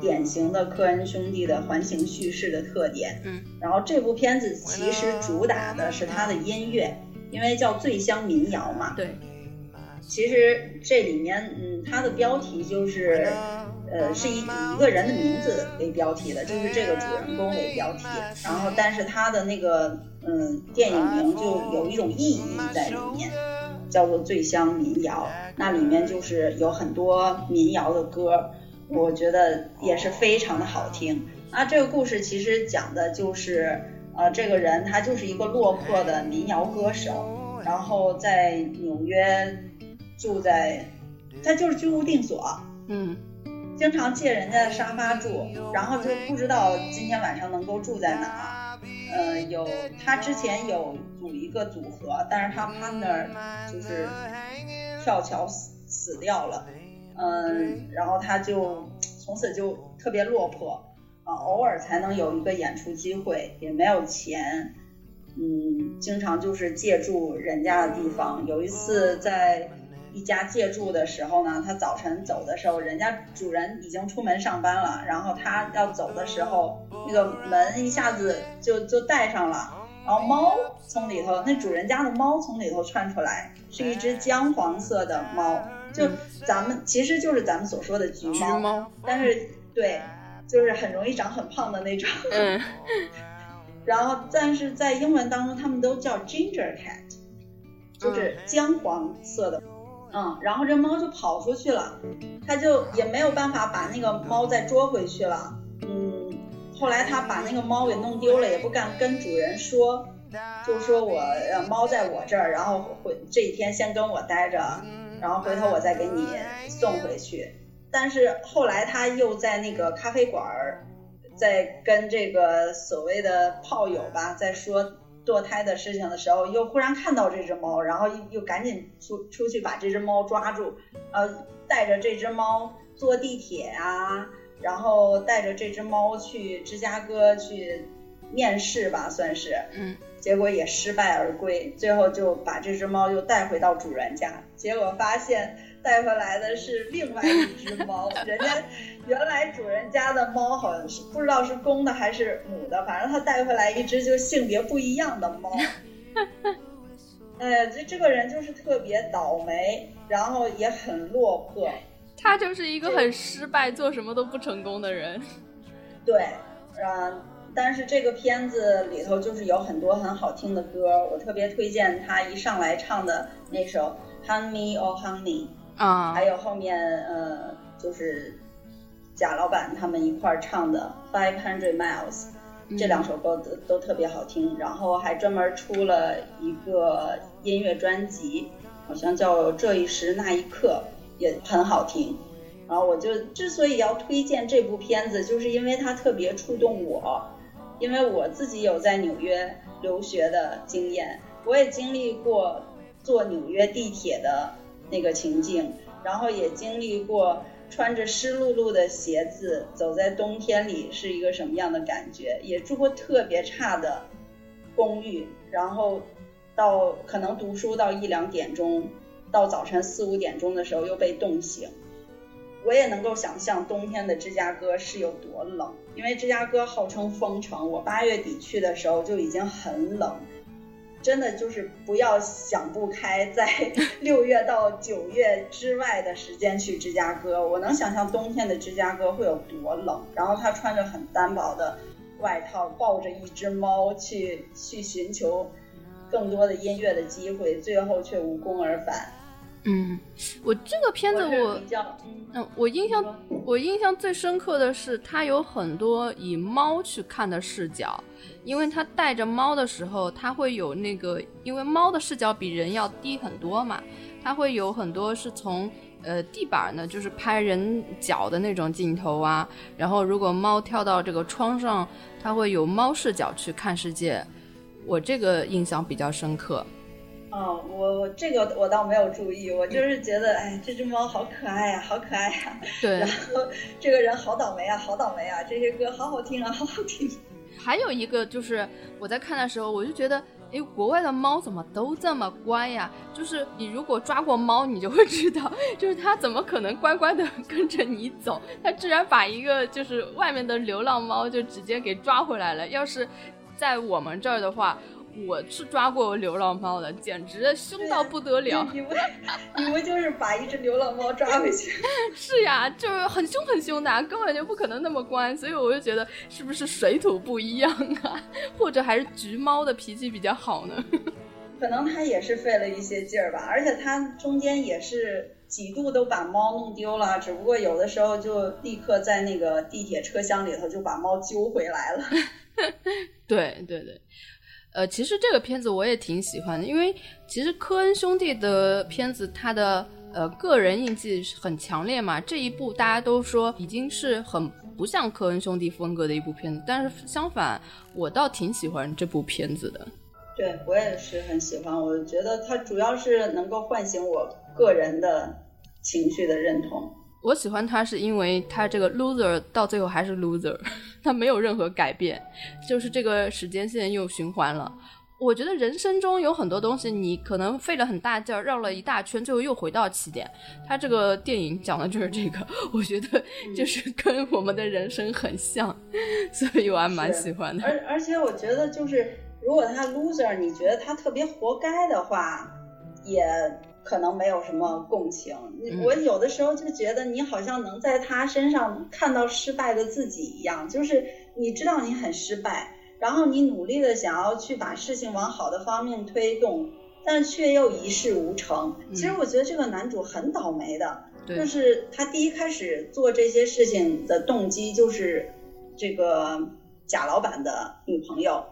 Speaker 3: 典型的科恩兄弟的环形叙事的特点，
Speaker 2: 嗯，
Speaker 3: 然后这部片子其实主打的是他的音乐，因为叫醉乡民谣嘛，
Speaker 2: 对，
Speaker 3: 其实这里面，嗯，它的标题就是，呃，是以一个人的名字为标题的，就是这个主人公为标题，然后但是它的那个，嗯，电影名就有一种意义在里面，叫做醉乡民谣，那里面就是有很多民谣的歌。我觉得也是非常的好听。啊，这个故事其实讲的就是，呃，这个人他就是一个落魄的民谣歌手，然后在纽约住在，他就是居无定所，
Speaker 2: 嗯，
Speaker 3: 经常借人家的沙发住，然后就不知道今天晚上能够住在哪。儿。呃，有他之前有组一个组合，但是他 partner 就是跳桥死死掉了，嗯，然后他就从此就特别落魄。啊，偶尔才能有一个演出机会，也没有钱，嗯，经常就是借住人家的地方。有一次在一家借住的时候呢，他早晨走的时候，人家主人已经出门上班了，然后他要走的时候，那个门一下子就就带上了，然后猫从里头，那主人家的猫从里头窜出来，是一只姜黄色的猫，就咱们其实就是咱们所说的橘猫，但是对。就是很容易长很胖的那种，
Speaker 2: 嗯，
Speaker 3: 然后但是在英文当中，他们都叫 ginger cat，就是姜黄色的，嗯，然后这猫就跑出去了，它就也没有办法把那个猫再捉回去了，嗯，后来它把那个猫给弄丢了，也不敢跟主人说，就说我猫在我这儿，然后回这几天先跟我待着，然后回头我再给你送回去。但是后来他又在那个咖啡馆儿，在跟这个所谓的炮友吧，在说堕胎的事情的时候，又忽然看到这只猫，然后又又赶紧出出去把这只猫抓住，呃，带着这只猫坐地铁啊，然后带着这只猫去芝加哥去面试吧，算是，
Speaker 2: 嗯，
Speaker 3: 结果也失败而归，最后就把这只猫又带回到主人家，结果发现。带回来的是另外一只猫，人家原来主人家的猫好像是不知道是公的还是母的，反正他带回来一只就性别不一样的猫。哎，这这个人就是特别倒霉，然后也很落魄。
Speaker 2: 他就是一个很失败、做什么都不成功的人。
Speaker 3: 对，嗯，但是这个片子里头就是有很多很好听的歌，我特别推荐他一上来唱的那首《Honey or Honey》。
Speaker 2: 啊，
Speaker 3: 还有后面呃，就是贾老板他们一块儿唱的《Five Hundred Miles》，这两首歌都都特别好听。然后还专门出了一个音乐专辑，好像叫《这一时那一刻》，也很好听。然后我就之所以要推荐这部片子，就是因为它特别触动我，因为我自己有在纽约留学的经验，我也经历过坐纽约地铁的。那个情境，然后也经历过穿着湿漉漉的鞋子走在冬天里是一个什么样的感觉，也住过特别差的公寓，然后到可能读书到一两点钟，到早晨四五点钟的时候又被冻醒，我也能够想象冬天的芝加哥是有多冷，因为芝加哥号称风城，我八月底去的时候就已经很冷。真的就是不要想不开，在六月到九月之外的时间去芝加哥。我能想象冬天的芝加哥会有多冷。然后他穿着很单薄的外套，抱着一只猫去去寻求更多的音乐的机会，最后却无功而返。
Speaker 2: 嗯，我这个片子我嗯，我印象我印象最深刻的是，它有很多以猫去看的视角。因为它带着猫的时候，它会有那个，因为猫的视角比人要低很多嘛，它会有很多是从呃地板呢，就是拍人脚的那种镜头啊。然后如果猫跳到这个窗上，它会有猫视角去看世界。我这个印象比较深刻。
Speaker 3: 哦，我我这个我倒没有注意，我就是觉得，哎，这只猫好可爱呀，好可爱呀。
Speaker 2: 对。
Speaker 3: 然后这个人好倒霉啊，好倒霉啊，这些歌好好听啊，好好听。
Speaker 2: 还有一个就是我在看的时候，我就觉得，哎，国外的猫怎么都这么乖呀？就是你如果抓过猫，你就会知道，就是它怎么可能乖乖的跟着你走？它居然把一个就是外面的流浪猫就直接给抓回来了。要是在我们这儿的话。我是抓过流浪猫的，简直凶到不得了。
Speaker 3: 你们，你们就是把一只流浪猫抓回去？
Speaker 2: 是呀，就是很凶很凶的，根本就不可能那么乖。所以我就觉得，是不是水土不一样啊？或者还是橘猫的脾气比较好呢？
Speaker 3: 可能它也是费了一些劲儿吧，而且它中间也是几度都把猫弄丢了，只不过有的时候就立刻在那个地铁车厢里头就把猫揪回来了。
Speaker 2: 对 对对，呃，其实这个片子我也挺喜欢的，因为其实科恩兄弟的片子，他的呃个人印记很强烈嘛。这一部大家都说已经是很不像科恩兄弟风格的一部片子，但是相反，我倒挺喜欢这部片子的。
Speaker 3: 对我也是很喜欢，我觉得它主要是能够唤醒我个人的情绪的认同。
Speaker 2: 我喜欢他是因为他这个 loser 到最后还是 loser，他没有任何改变，就是这个时间线又循环了。我觉得人生中有很多东西，你可能费了很大劲儿，绕了一大圈，最后又回到起点。他这个电影讲的就是这个，我觉得就是跟我们的人生很像，所以我还蛮喜欢的。
Speaker 3: 而而且我觉得就是。如果他 loser，你觉得他特别活该的话，也可能没有什么共情。我有的时候就觉得你好像能在他身上看到失败的自己一样，就是你知道你很失败，然后你努力的想要去把事情往好的方面推动，但却又一事无成。其实我觉得这个男主很倒霉的，就是他第一开始做这些事情的动机就是这个贾老板的女朋友。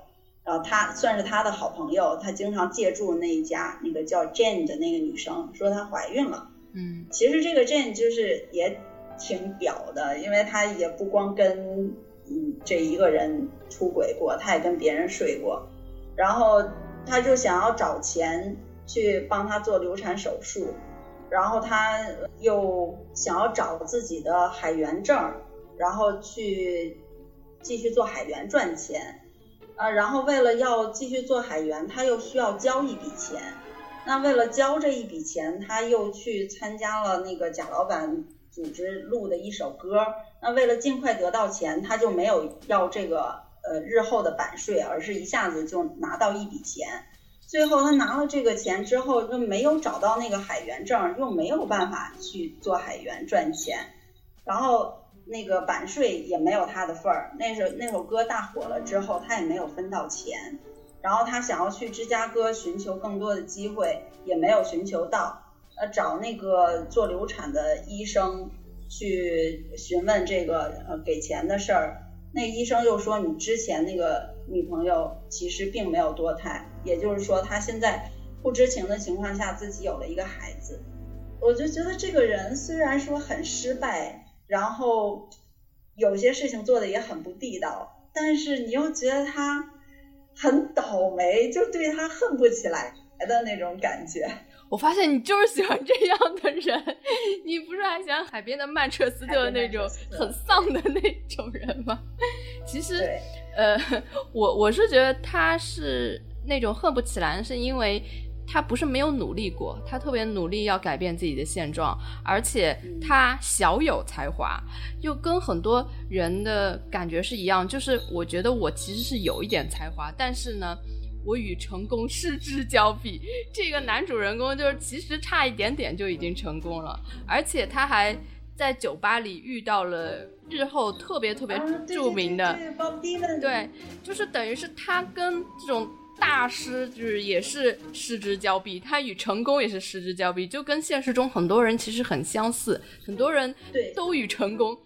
Speaker 3: 然后他算是他的好朋友，他经常借住那一家那个叫 Jane 的那个女生，说她怀孕了。
Speaker 2: 嗯，
Speaker 3: 其实这个 Jane 就是也挺表的，因为她也不光跟嗯这一个人出轨过，她也跟别人睡过。然后他就想要找钱去帮他做流产手术，然后他又想要找自己的海员证，然后去继续做海员赚钱。呃，然后为了要继续做海员，他又需要交一笔钱。那为了交这一笔钱，他又去参加了那个贾老板组织录的一首歌。那为了尽快得到钱，他就没有要这个呃日后的版税，而是一下子就拿到一笔钱。最后他拿了这个钱之后，又没有找到那个海员证，又没有办法去做海员赚钱。然后。那个版税也没有他的份儿。那首那首歌大火了之后，他也没有分到钱。然后他想要去芝加哥寻求更多的机会，也没有寻求到。呃，找那个做流产的医生去询问这个呃给钱的事儿。那医生又说，你之前那个女朋友其实并没有堕胎，也就是说，他现在不知情的情况下自己有了一个孩子。我就觉得这个人虽然说很失败。然后有些事情做的也很不地道，但是你又觉得他很倒霉，就对他恨不起来的那种感觉。
Speaker 2: 我发现你就是喜欢这样的人，你不是还喜欢海边的曼彻斯特那种很丧的那种人吗？其实，呃，我我是觉得他是那种恨不起来，是因为。他不是没有努力过，他特别努力要改变自己的现状，而且他小有才华，又跟很多人的感觉是一样。就是我觉得我其实是有一点才华，但是呢，我与成功失之交臂。这个男主人公就是其实差一点点就已经成功了，而且他还在酒吧里遇到了日后特别特别著名的，对，就是等于是他跟这种。大师就是也是失之交臂，他与成功也是失之交臂，就跟现实中很多人其实很相似，很多人都与成功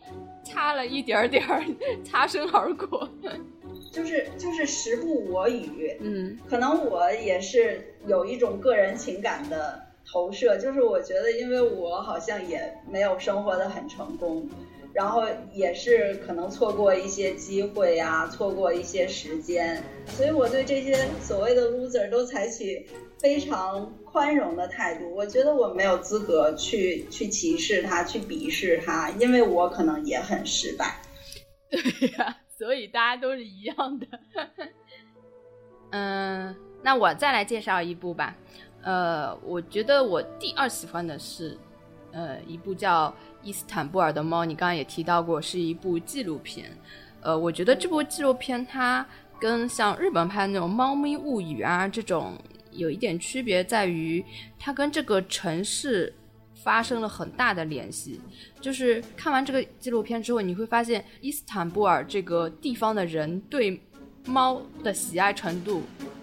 Speaker 2: 差了一点点儿，擦身而过。
Speaker 3: 就是就是时不我与，
Speaker 2: 嗯，
Speaker 3: 可能我也是有一种个人情感的投射，就是我觉得，因为我好像也没有生活的很成功。然后也是可能错过一些机会呀，错过一些时间，所以我对这些所谓的 loser 都采取非常宽容的态度。我觉得我没有资格去去歧视他，去鄙视他，因为我可能也很失败。
Speaker 2: 对呀，所以大家都是一样的。嗯，那我再来介绍一部吧。呃，我觉得我第二喜欢的是，呃，一部叫。伊斯坦布尔的猫，你刚刚也提到过，是一部纪录片。呃，我觉得这部纪录片它跟像日本拍的那种《猫咪物语》啊这种有一点区别，在于它跟这个城市发生了很大的联系。就是看完这个纪录片之后，你会发现伊斯坦布尔这个地方的人对猫的喜爱程度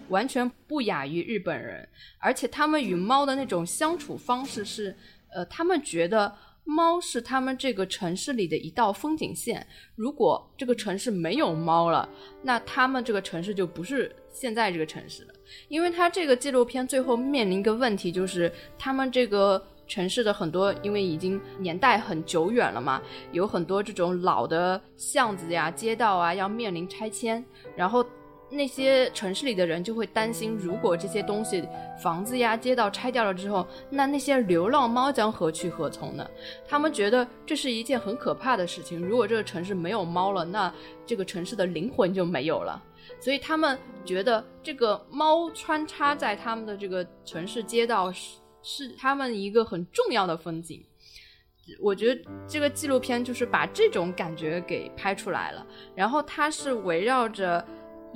Speaker 2: 完全不亚于日本人，而且他们与猫的那种相处方式是，呃，他们觉得猫是他们这个城市里的一道风景线。如果这个城市没有猫了，那他们这个城市就不是现在这个城市了。因为他这个纪录片最后面临一个问题，就是他们这个城市的很多，因为已经年代很久远了嘛，有很多这种老的巷子呀、街道啊要面临拆迁，然后。那些城市里的人就会担心，如果这些东西、房子呀、街道拆掉了之后，那那些流浪猫将何去何从呢？他们觉得这是一件很可怕的事情。如果这个城市没有猫了，那这个城市的灵魂就没有了。所以他们觉得这个猫穿插在他们的这个城市街道是是他们一个很重要的风景。我觉得这个纪录片就是把这种感觉给拍出来了。然后它是围绕着。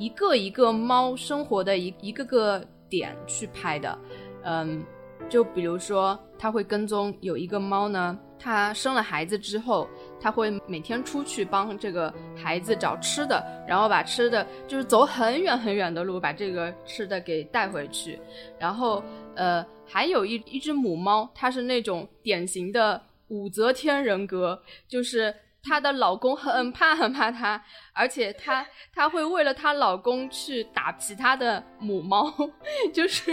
Speaker 2: 一个一个猫生活的一一个个点去拍的，嗯，就比如说，它会跟踪有一个猫呢，它生了孩子之后，它会每天出去帮这个孩子找吃的，然后把吃的就是走很远很远的路，把这个吃的给带回去。然后，呃，还有一一只母猫，它是那种典型的武则天人格，就是。她的老公很怕很怕她，而且她她会为了她老公去打其他的母猫，就是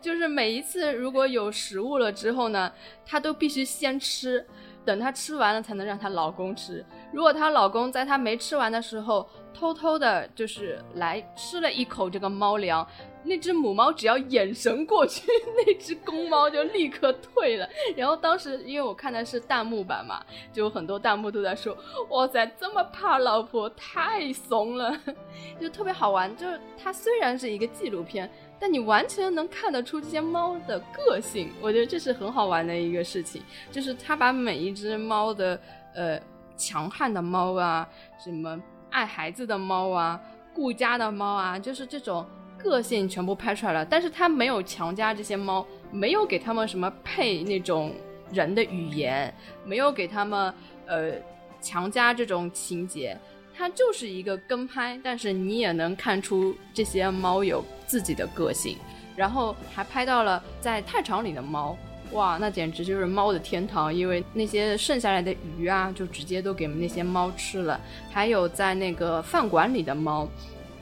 Speaker 2: 就是每一次如果有食物了之后呢，她都必须先吃，等她吃完了才能让她老公吃。如果她老公在她没吃完的时候偷偷的，就是来吃了一口这个猫粮。那只母猫只要眼神过去，那只公猫就立刻退了。然后当时因为我看的是弹幕版嘛，就很多弹幕都在说：“哇塞，这么怕老婆，太怂了。”就特别好玩。就是它虽然是一个纪录片，但你完全能看得出这些猫的个性。我觉得这是很好玩的一个事情，就是它把每一只猫的呃强悍的猫啊，什么爱孩子的猫啊，顾家的猫啊，就是这种。个性全部拍出来了，但是他没有强加这些猫，没有给他们什么配那种人的语言，没有给他们呃强加这种情节，它就是一个跟拍，但是你也能看出这些猫有自己的个性，然后还拍到了在菜场里的猫，哇，那简直就是猫的天堂，因为那些剩下来的鱼啊，就直接都给那些猫吃了，还有在那个饭馆里的猫。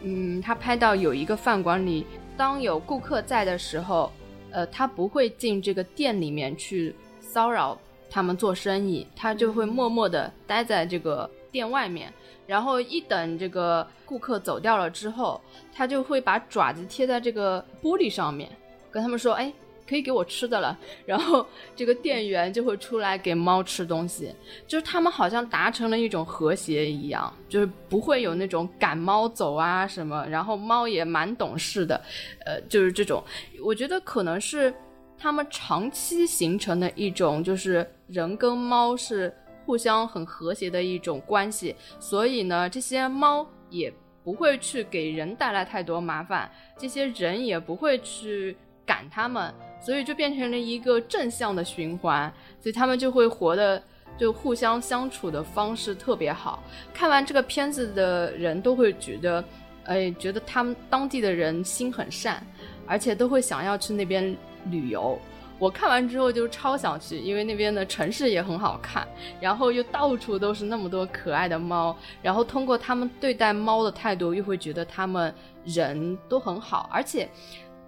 Speaker 2: 嗯，他拍到有一个饭馆里，当有顾客在的时候，呃，他不会进这个店里面去骚扰他们做生意，他就会默默地待在这个店外面，然后一等这个顾客走掉了之后，他就会把爪子贴在这个玻璃上面，跟他们说：“哎。”可以给我吃的了，然后这个店员就会出来给猫吃东西，就是他们好像达成了一种和谐一样，就是不会有那种赶猫走啊什么，然后猫也蛮懂事的，呃，就是这种，我觉得可能是他们长期形成的一种，就是人跟猫是互相很和谐的一种关系，所以呢，这些猫也不会去给人带来太多麻烦，这些人也不会去赶他们。所以就变成了一个正向的循环，所以他们就会活的就互相相处的方式特别好。看完这个片子的人都会觉得，哎，觉得他们当地的人心很善，而且都会想要去那边旅游。我看完之后就超想去，因为那边的城市也很好看，然后又到处都是那么多可爱的猫，然后通过他们对待猫的态度，又会觉得他们人都很好，而且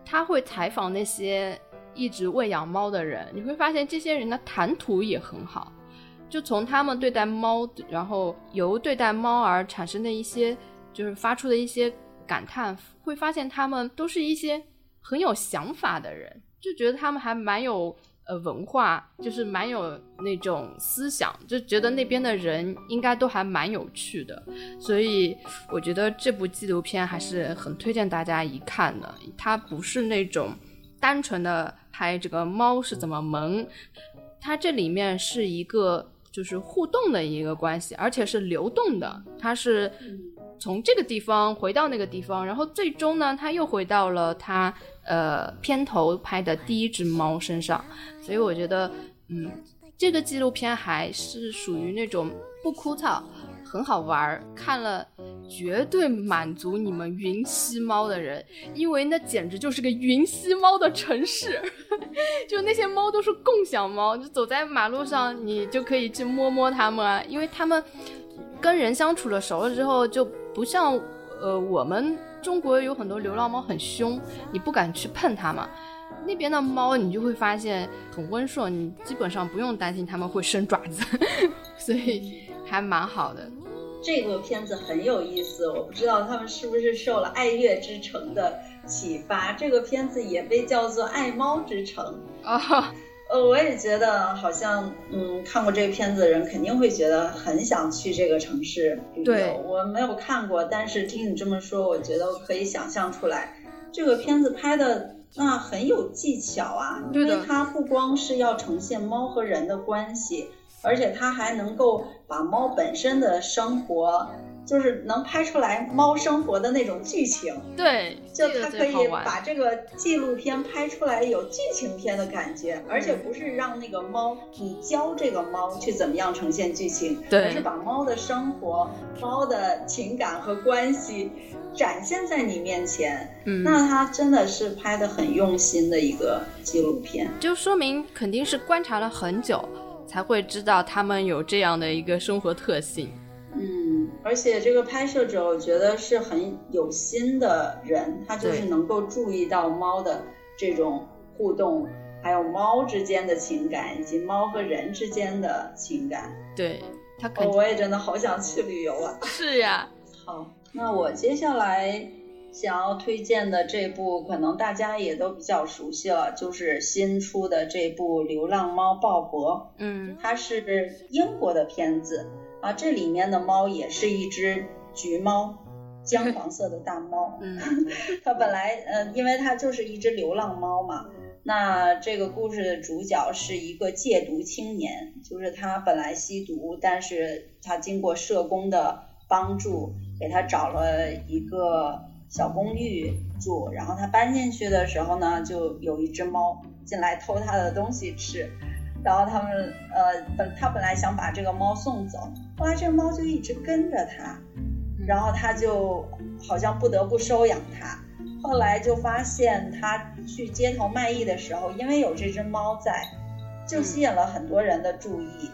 Speaker 2: 他会采访那些。一直喂养猫的人，你会发现这些人的谈吐也很好，就从他们对待猫，然后由对待猫而产生的一些，就是发出的一些感叹，会发现他们都是一些很有想法的人，就觉得他们还蛮有呃文化，就是蛮有那种思想，就觉得那边的人应该都还蛮有趣的，所以我觉得这部纪录片还是很推荐大家一看的，它不是那种。单纯的拍这个猫是怎么萌，它这里面是一个就是互动的一个关系，而且是流动的。它是从这个地方回到那个地方，然后最终呢，它又回到了它呃片头拍的第一只猫身上。所以我觉得，嗯，这个纪录片还是属于那种不枯燥。很好玩儿，看了绝对满足你们云吸猫的人，因为那简直就是个云吸猫的城市，就那些猫都是共享猫，就走在马路上你就可以去摸摸它们啊，因为它们跟人相处了熟了之后，就不像呃我们中国有很多流浪猫很凶，你不敢去碰它嘛。那边的猫你就会发现很温顺，你基本上不用担心它们会伸爪子，所以还蛮好的。
Speaker 3: 这个片子很有意思，我不知道他们是不是受了《爱乐之城》的启发，这个片子也被叫做《爱猫之城》
Speaker 2: 啊。
Speaker 3: 呃，我也觉得好像，嗯，看过这个片子的人肯定会觉得很想去这个城市旅游。我没有看过，但是听你这么说，我觉得可以想象出来，这个片子拍的。那很有技巧啊，因为它不光是要呈现猫和人的关系，而且它还能够把猫本身的生活。就是能拍出来猫生活的那种剧情，
Speaker 2: 对，
Speaker 3: 就它可以把这个纪录片拍出来有剧情片的感觉，而且不是让那个猫你教这个猫去怎么样呈现剧情，而是把猫的生活、猫的情感和关系展现在你面前。
Speaker 2: 嗯，
Speaker 3: 那它真的是拍的很用心的一个纪录片，
Speaker 2: 就说明肯定是观察了很久才会知道他们有这样的一个生活特性。
Speaker 3: 嗯而且这个拍摄者，我觉得是很有心的人，他就是能够注意到猫的这种互动，还有猫之间的情感，以及猫和人之间的情感。
Speaker 2: 对他，
Speaker 3: 我也真的好想去旅游啊！
Speaker 2: 是呀。
Speaker 3: 好，那我接下来想要推荐的这部，可能大家也都比较熟悉了，就是新出的这部《流浪猫鲍勃》。
Speaker 2: 嗯，
Speaker 3: 它是英国的片子。啊，这里面的猫也是一只橘猫，姜黄色的大猫。
Speaker 2: 嗯，
Speaker 3: 它本来，嗯，因为它就是一只流浪猫嘛。那这个故事的主角是一个戒毒青年，就是他本来吸毒，但是他经过社工的帮助，给他找了一个小公寓住。然后他搬进去的时候呢，就有一只猫进来偷他的东西吃。然后他们，呃，本他本来想把这个猫送走。后来这个猫就一直跟着他，然后他就好像不得不收养它。后来就发现他去街头卖艺的时候，因为有这只猫在，就吸引了很多人的注意，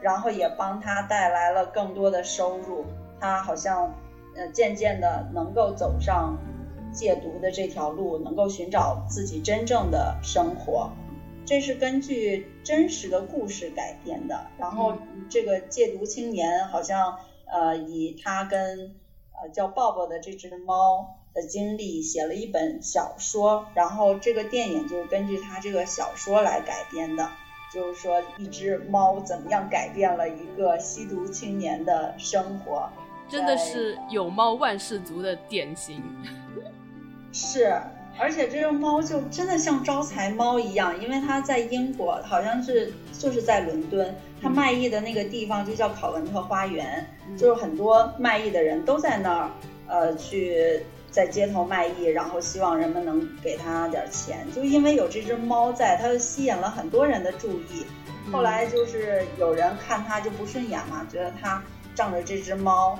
Speaker 3: 然后也帮他带来了更多的收入。他好像呃渐渐的能够走上戒毒的这条路，能够寻找自己真正的生活。这是根据真实的故事改编的，然后这个戒毒青年好像呃以他跟呃叫抱抱的这只猫的经历写了一本小说，然后这个电影就是根据他这个小说来改编的，就是说一只猫怎么样改变了一个吸毒青年的生活，
Speaker 2: 真的是有猫万事足的典型，
Speaker 3: 是。而且这只猫就真的像招财猫一样，因为它在英国，好像是就是在伦敦，它卖艺的那个地方就叫考文特花园，就是很多卖艺的人都在那儿，呃，去在街头卖艺，然后希望人们能给他点钱。就因为有这只猫在，它吸引了很多人的注意。后来就是有人看它就不顺眼嘛，觉得它仗着这只猫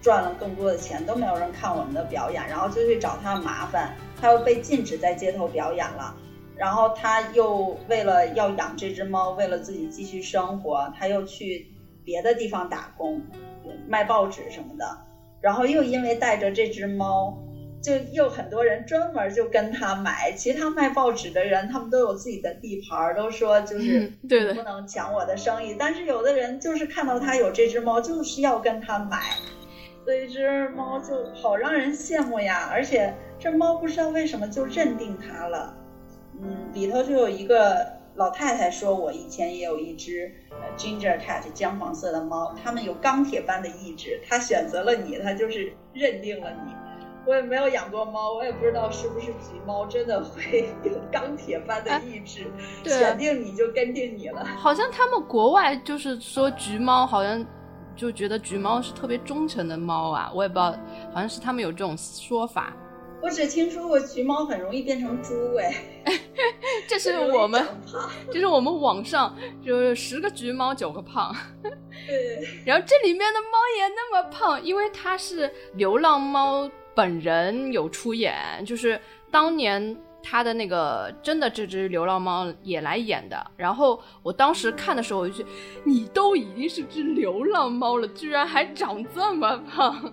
Speaker 3: 赚了更多的钱，都没有人看我们的表演，然后就去找他麻烦。他又被禁止在街头表演了，然后他又为了要养这只猫，为了自己继续生活，他又去别的地方打工，卖报纸什么的。然后又因为带着这只猫，就又很多人专门就跟他买。其他卖报纸的人，他们都有自己的地盘，都说就是不能抢我的生意。但是有的人就是看到他有这只猫，就是要跟他买。所以这只猫就好让人羡慕呀，而且这猫不知道为什么就认定它了。嗯，里头就有一个老太太说，我以前也有一只呃 ginger cat 姜黄色的猫，它们有钢铁般的意志，它选择了你，它就是认定了你。我也没有养过猫，我也不知道是不是橘猫真的会有钢铁般的意志，选定你就跟定你了。
Speaker 2: 好像他们国外就是说橘猫好像。就觉得橘猫是特别忠诚的猫啊，我也不知道，好像是他们有这种说法。
Speaker 3: 我只听说过橘猫很容易变成猪，哎，
Speaker 2: 这是我们，这是我们网上就是十个橘猫九个胖，
Speaker 3: 对，
Speaker 2: 然后这里面的猫也那么胖，因为它是流浪猫本人有出演，就是当年。他的那个真的这只流浪猫也来演的，然后我当时看的时候我就觉得，你都已经是只流浪猫了，居然还长这么胖，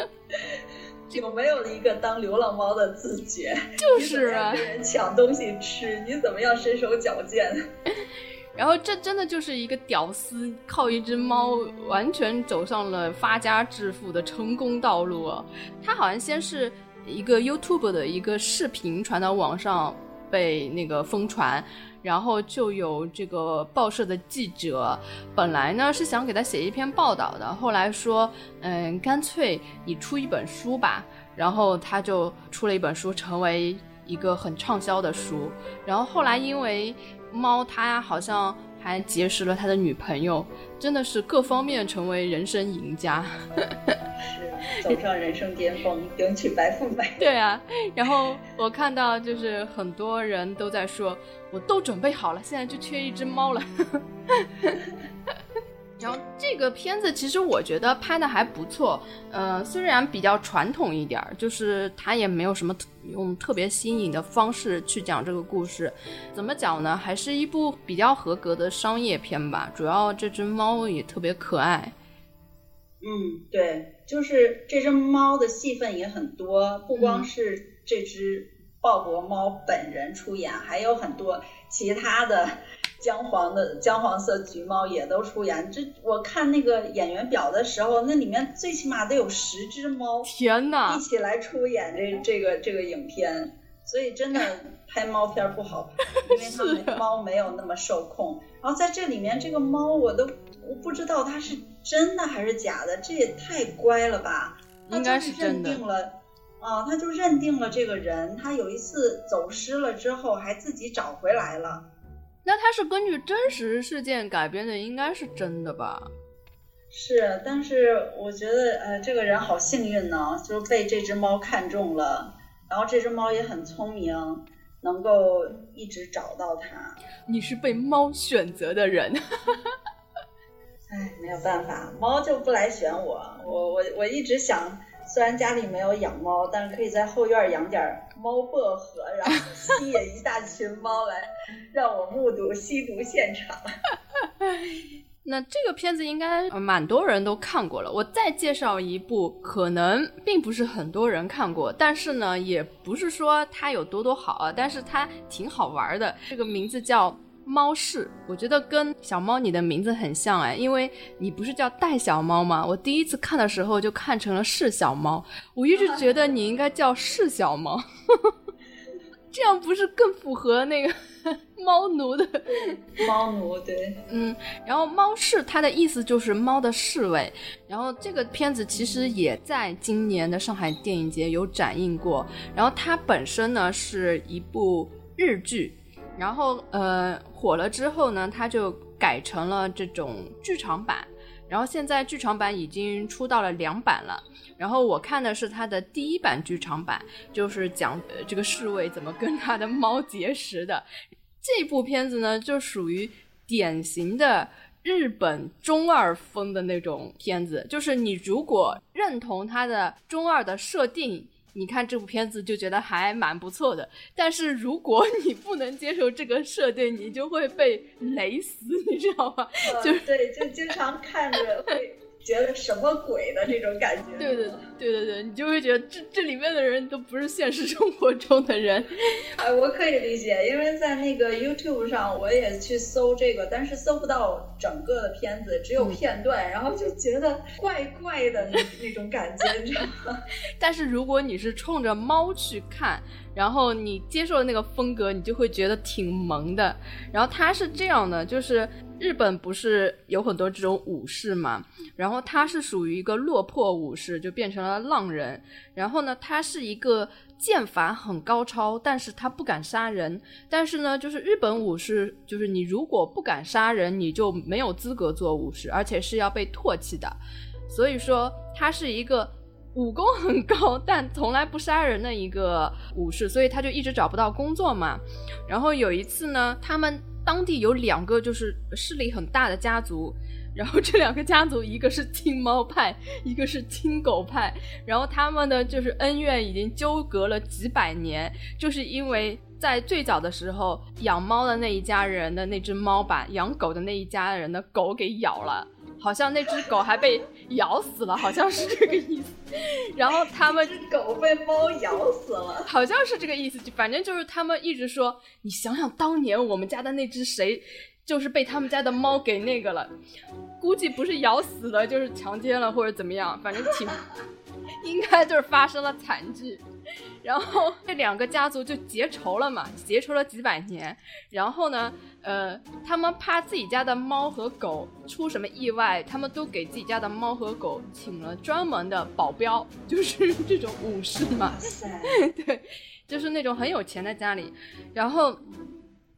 Speaker 3: 有没有一个当流浪猫的自觉？
Speaker 2: 就是啊，
Speaker 3: 跟人抢东西吃，你怎么样身手矫健？
Speaker 2: 然后这真的就是一个屌丝靠一只猫完全走上了发家致富的成功道路。他好像先是。一个 YouTube 的一个视频传到网上被那个疯传，然后就有这个报社的记者，本来呢是想给他写一篇报道的，后来说，嗯，干脆你出一本书吧，然后他就出了一本书，成为一个很畅销的书。然后后来因为猫，他好像还结识了他的女朋友，真的是各方面成为人生赢家。
Speaker 3: 是 走上人生巅峰，迎娶白富美。
Speaker 2: 对啊，然后我看到就是很多人都在说，我都准备好了，现在就缺一只猫了。然后这个片子其实我觉得拍的还不错，呃，虽然比较传统一点儿，就是它也没有什么用特别新颖的方式去讲这个故事。怎么讲呢？还是一部比较合格的商业片吧。主要这只猫也特别可爱。
Speaker 3: 嗯，对，就是这只猫的戏份也很多，不光是这只鲍勃猫本人出演，还有很多其他的姜黄的姜黄色橘猫也都出演。这我看那个演员表的时候，那里面最起码得有十只猫，
Speaker 2: 天呐，
Speaker 3: 一起来出演这这个这个影片。所以真的拍猫片不好拍，因为他们 猫没有那么受控。然后在这里面，这个猫我都我不知道它是真的还是假的，这也太乖了吧？
Speaker 2: 应该是
Speaker 3: 认定了，啊，他就认定了这个人。他有一次走失了之后，还自己找回来了。
Speaker 2: 那他是根据真实事件改编的，应该是真的吧？
Speaker 3: 是，但是我觉得，呃，这个人好幸运呢，就被这只猫看中了。然后这只猫也很聪明，能够一直找到他。
Speaker 2: 你是被猫选择的人，
Speaker 3: 哎，没有办法，猫就不来选我。我我我一直想，虽然家里没有养猫，但是可以在后院养点猫薄荷，然后吸引一大群猫来，让我目睹吸毒现场。
Speaker 2: 那这个片子应该蛮多人都看过了。我再介绍一部，可能并不是很多人看过，但是呢，也不是说它有多多好啊，但是它挺好玩的。这个名字叫《猫式》，我觉得跟小猫你的名字很像哎，因为你不是叫带小猫吗？我第一次看的时候就看成了是小猫，我一直觉得你应该叫是小猫，这样不是更符合那个？猫奴的
Speaker 3: 猫奴对，
Speaker 2: 嗯，然后猫侍它的意思就是猫的侍卫。然后这个片子其实也在今年的上海电影节有展映过。然后它本身呢是一部日剧，然后呃火了之后呢，它就改成了这种剧场版。然后现在剧场版已经出到了两版了。然后我看的是它的第一版剧场版，就是讲呃这个侍卫怎么跟他的猫结识的。这部片子呢，就属于典型的日本中二风的那种片子。就是你如果认同它的中二的设定，你看这部片子就觉得还蛮不错的。但是如果你不能接受这个设定，你就会被雷死，你知道吗？就是
Speaker 3: 对，就经常看着会。觉得什么鬼的这种感觉？
Speaker 2: 对对对对对，你就会觉得这这里面的人都不是现实生活中的人。
Speaker 3: 哎，我可以理解，因为在那个 YouTube 上我也去搜这个，但是搜不到整个的片子，只有片段，然后就觉得怪怪的那那种感觉，你知道吗？
Speaker 2: 但是如果你是冲着猫去看，然后你接受了那个风格，你就会觉得挺萌的。然后他是这样的，就是。日本不是有很多这种武士嘛？然后他是属于一个落魄武士，就变成了浪人。然后呢，他是一个剑法很高超，但是他不敢杀人。但是呢，就是日本武士，就是你如果不敢杀人，你就没有资格做武士，而且是要被唾弃的。所以说，他是一个武功很高，但从来不杀人的一个武士，所以他就一直找不到工作嘛。然后有一次呢，他们当地有两个就是势力很大的家族，然后这两个家族一个是亲猫派，一个是亲狗派，然后他们呢就是恩怨已经纠葛了几百年，就是因为在最早的时候，养猫的那一家人的那只猫把养狗的那一家人的狗给咬了。好像那只狗还被咬死了，好像是这个意思。然后他们
Speaker 3: 狗被猫咬死了，
Speaker 2: 好像是这个意思。就反正就是他们一直说，你想想当年我们家的那只谁，就是被他们家的猫给那个了，估计不是咬死的，就是强奸了或者怎么样，反正挺，应该就是发生了惨剧。然后这两个家族就结仇了嘛，结仇了几百年。然后呢，呃，他们怕自己家的猫和狗出什么意外，他们都给自己家的猫和狗请了专门的保镖，就是 这种武士嘛。对，就是那种很有钱的家里。然后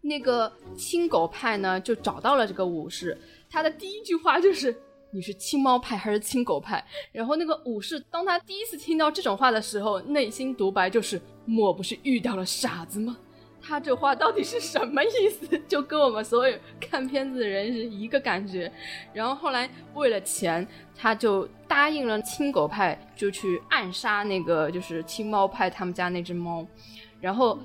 Speaker 2: 那个亲狗派呢，就找到了这个武士，他的第一句话就是。你是亲猫派还是亲狗派？然后那个武士，当他第一次听到这种话的时候，内心独白就是：莫不是遇到了傻子吗？他这话到底是什么意思？就跟我们所有看片子的人是一个感觉。然后后来为了钱，他就答应了亲狗派，就去暗杀那个就是亲猫派他们家那只猫，然后。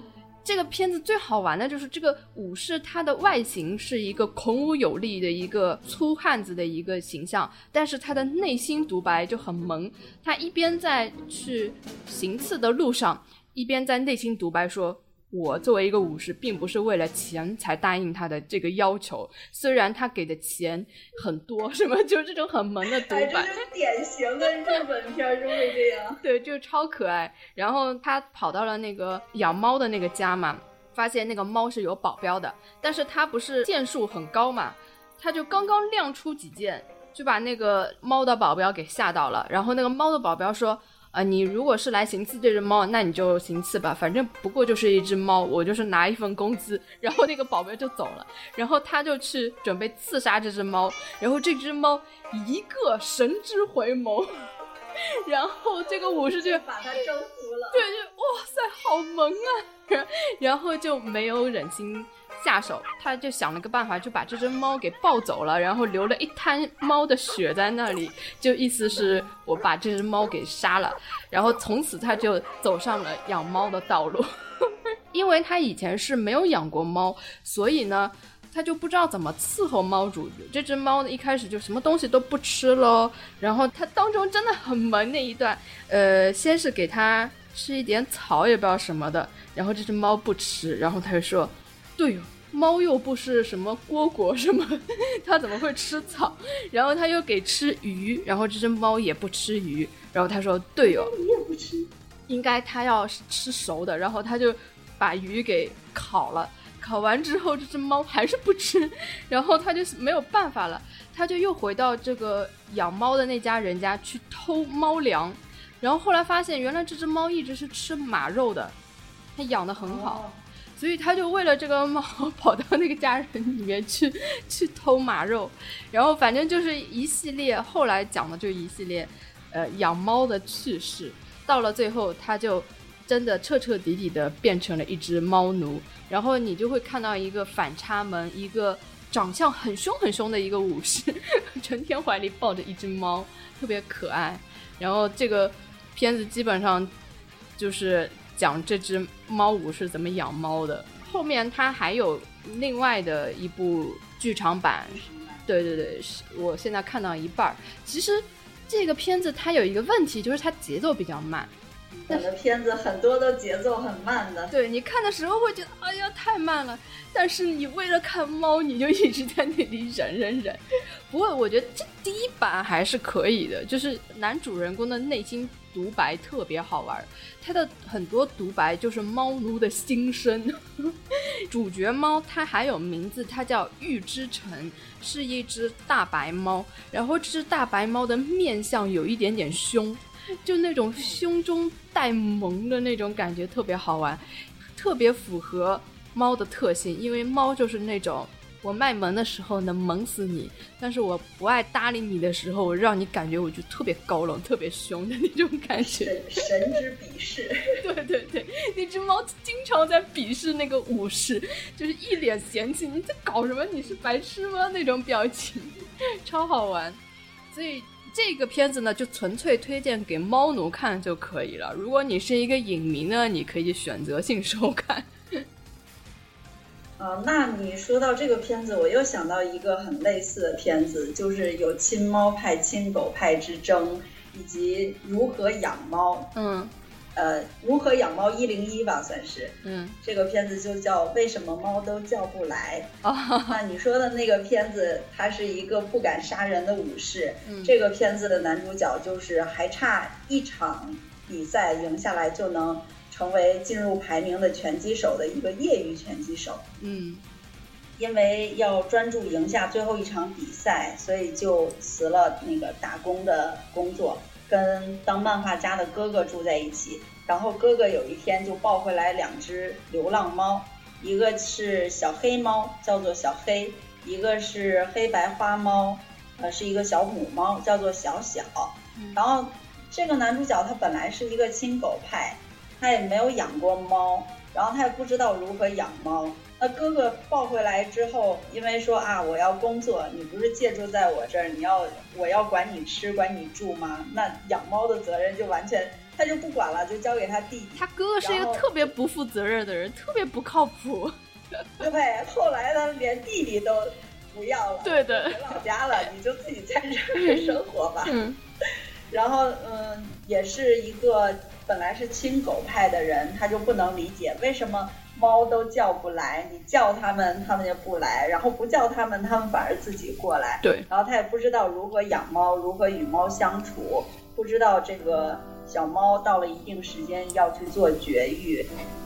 Speaker 2: 这个片子最好玩的就是这个武士，他的外形是一个孔武有力的一个粗汉子的一个形象，但是他的内心独白就很萌。他一边在去行刺的路上，一边在内心独白说。我作为一个武士，并不是为了钱才答应他的这个要求。虽然他给的钱很多，什么就是这种很萌的独白，这
Speaker 3: 是典型的日本片就会这样。
Speaker 2: 对，就是超可爱。然后他跑到了那个养猫的那个家嘛，发现那个猫是有保镖的，但是他不是剑术很高嘛，他就刚刚亮出几剑，就把那个猫的保镖给吓到了。然后那个猫的保镖说。啊，你如果是来行刺这只猫，那你就行刺吧，反正不过就是一只猫，我就是拿一份工资。然后那个保镖就走了，然后他就去准备刺杀这只猫，然后这只猫一个神之回眸，然后这个武士就
Speaker 3: 把他征服了，
Speaker 2: 对对，哇塞，好萌啊！然后就没有忍心。下手，他就想了个办法，就把这只猫给抱走了，然后留了一滩猫的血在那里，就意思是我把这只猫给杀了，然后从此他就走上了养猫的道路。因为他以前是没有养过猫，所以呢，他就不知道怎么伺候猫主。这只猫呢，一开始就什么东西都不吃喽，然后他当中真的很萌那一段，呃，先是给它吃一点草，也不知道什么的，然后这只猫不吃，然后他就说。对哦，猫又不是什么蝈蝈什么，它怎么会吃草？然后他又给吃鱼，然后这只猫也不吃鱼。然后他说：“对哦，
Speaker 3: 你也不吃，
Speaker 2: 应该它要吃熟的。”然后他就把鱼给烤了，烤完之后这只猫还是不吃，然后他就没有办法了，他就又回到这个养猫的那家人家去偷猫粮。然后后来发现，原来这只猫一直是吃马肉的，它养的很好。所以他就为了这个猫跑到那个家人里面去 去偷马肉，然后反正就是一系列后来讲的就一系列，呃养猫的趣事，到了最后他就真的彻彻底底的变成了一只猫奴，然后你就会看到一个反差萌，一个长相很凶很凶的一个武士，成天怀里抱着一只猫，特别可爱，然后这个片子基本上就是。讲这只猫五是怎么养猫的。后面它还有另外的一部剧场版，对对对，是我现在看到一半儿。其实这个片子它有一个问题，就是它节奏比较慢。
Speaker 3: 我的片子很多都节奏很慢的。
Speaker 2: 对你看的时候会觉得，哎呀太慢了。但是你为了看猫，你就一直在那里忍忍忍。不过我觉得这第一版还是可以的，就是男主人公的内心。独白特别好玩，它的很多独白就是猫奴的心声。主角猫它还有名字，它叫玉之城，是一只大白猫。然后这只大白猫的面相有一点点凶，就那种凶中带萌的那种感觉，特别好玩，特别符合猫的特性。因为猫就是那种我卖萌的时候能萌死你，但是我不爱搭理你的时候，让你感觉我就特别高冷、特别凶的那种感觉。
Speaker 3: 神神之鄙视。
Speaker 2: 对对对，那只猫经常在鄙视那个武士，就是一脸嫌弃，你在搞什么？你是白痴吗？那种表情，超好玩。所以这个片子呢，就纯粹推荐给猫奴看就可以了。如果你是一个影迷呢，你可以选择性收看。
Speaker 3: 啊，那你说到这个片子，我又想到一个很类似的片子，就是有亲猫派、亲狗派之争，以及如何养猫。
Speaker 2: 嗯。
Speaker 3: 呃，如何养猫一零一吧，算是。
Speaker 2: 嗯，
Speaker 3: 这个片子就叫《为什么猫都叫不来》。那你说的那个片子，它是一个不敢杀人的武士。
Speaker 2: 嗯，
Speaker 3: 这个片子的男主角就是还差一场比赛赢下来就能成为进入排名的拳击手的一个业余拳击手。
Speaker 2: 嗯，
Speaker 3: 因为要专注赢下最后一场比赛，所以就辞了那个打工的工作。跟当漫画家的哥哥住在一起，然后哥哥有一天就抱回来两只流浪猫，一个是小黑猫，叫做小黑；一个是黑白花猫，呃，是一个小母猫，叫做小小。然后这个男主角他本来是一个亲狗派，他也没有养过猫，然后他也不知道如何养猫。那哥哥抱回来之后，因为说啊，我要工作，你不是借住在我这儿，你要我要管你吃管你住吗？那养猫的责任就完全他就不管了，就交给他弟弟。
Speaker 2: 他哥哥是一个特别不负责任的人，特别不靠谱。
Speaker 3: 对，后来呢，连弟弟都不要了，
Speaker 2: 对的，
Speaker 3: 回老家了，你就自己在这儿生活吧。
Speaker 2: 嗯。
Speaker 3: 然后，嗯，也是一个本来是亲狗派的人，他就不能理解为什么。猫都叫不来，你叫它们，它们就不来；然后不叫它们，它们反而自己过来。
Speaker 2: 对。
Speaker 3: 然后他也不知道如何养猫，如何与猫相处，不知道这个小猫到了一定时间要去做绝育。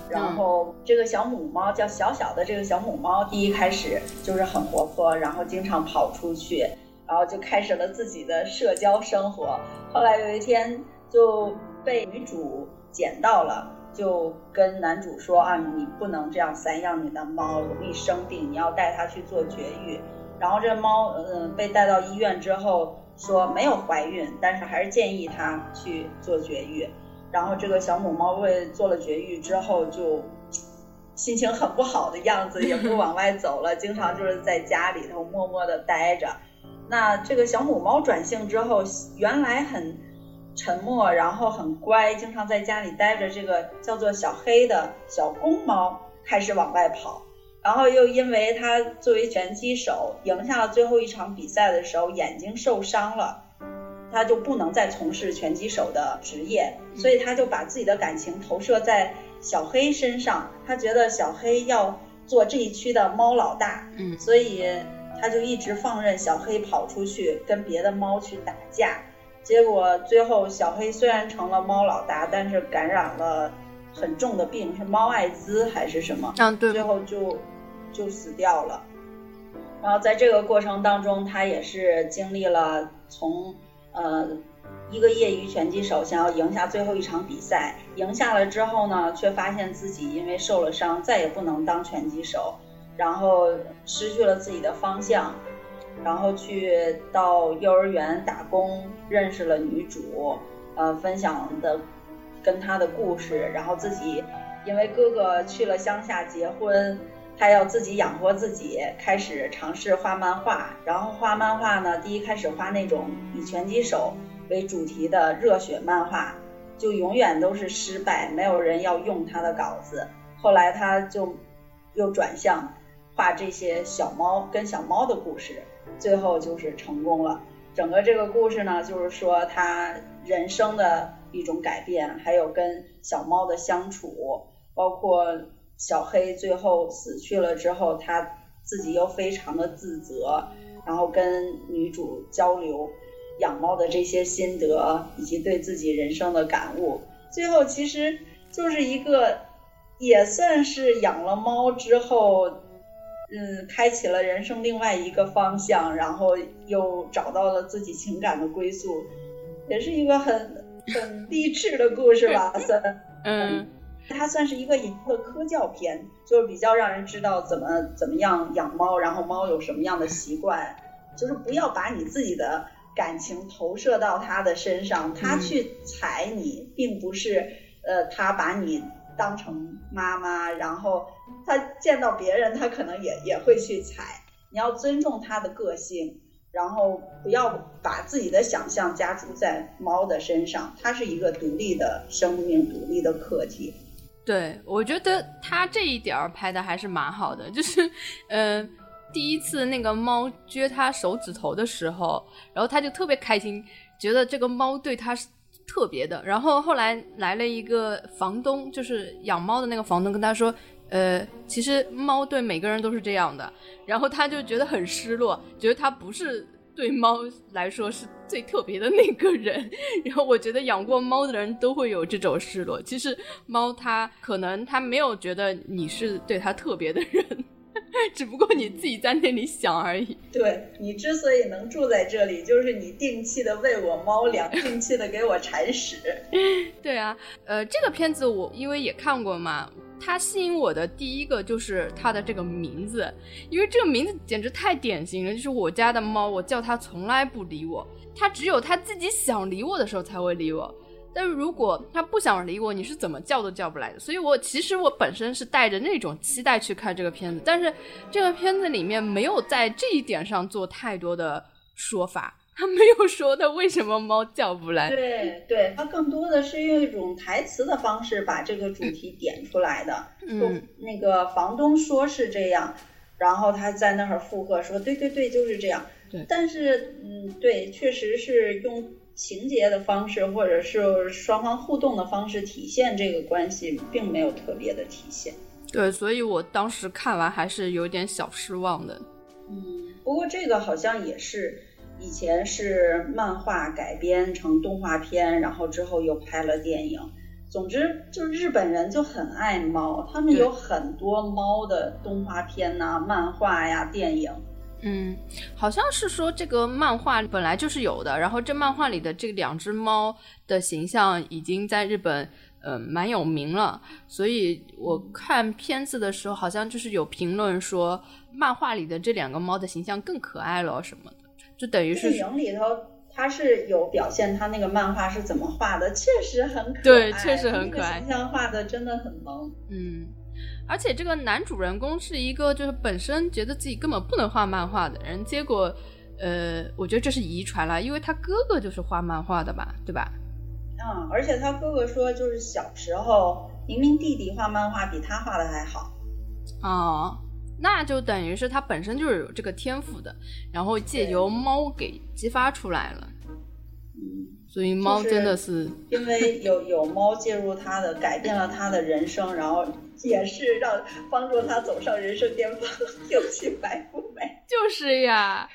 Speaker 3: 然后这个小母猫叫小小的，这个小母猫第一开始就是很活泼，然后经常跑出去，然后就开始了自己的社交生活。后来有一天就被女主捡到了。就跟男主说啊，你不能这样散养你的猫，容易生病，你要带它去做绝育。然后这猫，嗯，被带到医院之后说没有怀孕，但是还是建议它去做绝育。然后这个小母猫为做了绝育之后，就心情很不好的样子，也不往外走了，经常就是在家里头默默的待着。那这个小母猫转性之后，原来很。沉默，然后很乖，经常在家里待着。这个叫做小黑的小公猫开始往外跑，然后又因为它作为拳击手赢下了最后一场比赛的时候眼睛受伤了，他就不能再从事拳击手的职业，所以他就把自己的感情投射在小黑身上。他觉得小黑要做这一区的猫老大，
Speaker 2: 嗯，
Speaker 3: 所以他就一直放任小黑跑出去跟别的猫去打架。结果最后，小黑虽然成了猫老大，但是感染了很重的病，是猫艾滋还是什么？
Speaker 2: 嗯，对。
Speaker 3: 最后就就死掉了。然后在这个过程当中，他也是经历了从呃一个业余拳击手想要赢下最后一场比赛，赢下了之后呢，却发现自己因为受了伤，再也不能当拳击手，然后失去了自己的方向。然后去到幼儿园打工，认识了女主，呃，分享的跟她的故事。然后自己因为哥哥去了乡下结婚，他要自己养活自己，开始尝试画漫画。然后画漫画呢，第一开始画那种以拳击手为主题的热血漫画，就永远都是失败，没有人要用他的稿子。后来他就又转向画这些小猫跟小猫的故事。最后就是成功了。整个这个故事呢，就是说他人生的一种改变，还有跟小猫的相处，包括小黑最后死去了之后，他自己又非常的自责，然后跟女主交流养猫的这些心得，以及对自己人生的感悟。最后其实就是一个，也算是养了猫之后。嗯，开启了人生另外一个方向，然后又找到了自己情感的归宿，也是一个很很励志的故事吧，算。
Speaker 2: 嗯，
Speaker 3: 它算是一个一个科教片，就是比较让人知道怎么怎么样养猫，然后猫有什么样的习惯，就是不要把你自己的感情投射到它的身上，它去踩你，并不是呃，它把你当成妈妈，然后它见到别人，它可能也也会去踩，你要尊重它的个性。然后不要把自己的想象加注在猫的身上，它是一个独立的生命、独立的课题。
Speaker 2: 对，我觉得他这一点拍的还是蛮好的，就是，嗯，第一次那个猫撅他手指头的时候，然后他就特别开心，觉得这个猫对他是特别的。然后后来来了一个房东，就是养猫的那个房东，跟他说。呃，其实猫对每个人都是这样的，然后他就觉得很失落，觉得他不是对猫来说是最特别的那个人。然后我觉得养过猫的人都会有这种失落。其实猫它可能它没有觉得你是对它特别的人，只不过你自己在那里想而已。
Speaker 3: 对你之所以能住在这里，就是你定期的喂我猫粮，定期的给我铲屎。
Speaker 2: 对啊，呃，这个片子我因为也看过嘛。它吸引我的第一个就是它的这个名字，因为这个名字简直太典型了。就是我家的猫，我叫它从来不理我，它只有它自己想理我的时候才会理我。但是如果它不想理我，你是怎么叫都叫不来的。所以我其实我本身是带着那种期待去看这个片子，但是这个片子里面没有在这一点上做太多的说法。他没有说他为什么猫叫不来，
Speaker 3: 对对，他更多的是用一种台词的方式把这个主题点出来的。
Speaker 2: 嗯，
Speaker 3: 那个房东说是这样，然后他在那儿附和说，对对对，就是这样。
Speaker 2: 对，
Speaker 3: 但是嗯，对，确实是用情节的方式或者是双方互动的方式体现这个关系，并没有特别的体现。
Speaker 2: 对，所以我当时看完还是有点小失望的。
Speaker 3: 嗯，不过这个好像也是。以前是漫画改编成动画片，然后之后又拍了电影。总之，就日本人就很爱猫，他们有很多猫的动画片呐、漫画呀、电影。
Speaker 2: 嗯，好像是说这个漫画本来就是有的，然后这漫画里的这两只猫的形象已经在日本呃蛮有名了，所以我看片子的时候，好像就是有评论说漫画里的这两个猫的形象更可爱了什么的。就等于是
Speaker 3: 电影里头，它是有表现它那个漫画是怎么画的，确实很可爱，
Speaker 2: 对，确实很可爱，
Speaker 3: 形象画的真的很萌。
Speaker 2: 嗯，而且这个男主人公是一个就是本身觉得自己根本不能画漫画的人，结果，呃，我觉得这是遗传了，因为他哥哥就是画漫画的吧，对吧？
Speaker 3: 嗯，而且他哥哥说，就是小时候明明弟弟画漫画比他画的还好。
Speaker 2: 哦。那就等于是他本身就是有这个天赋的，然后借由猫给激发出来了。
Speaker 3: 嗯，
Speaker 2: 所以猫真的是
Speaker 3: 因为有有猫介入他的，改变了他的人生，然后也是让帮助他走上人生巅峰，有其白富美。
Speaker 2: 就是呀，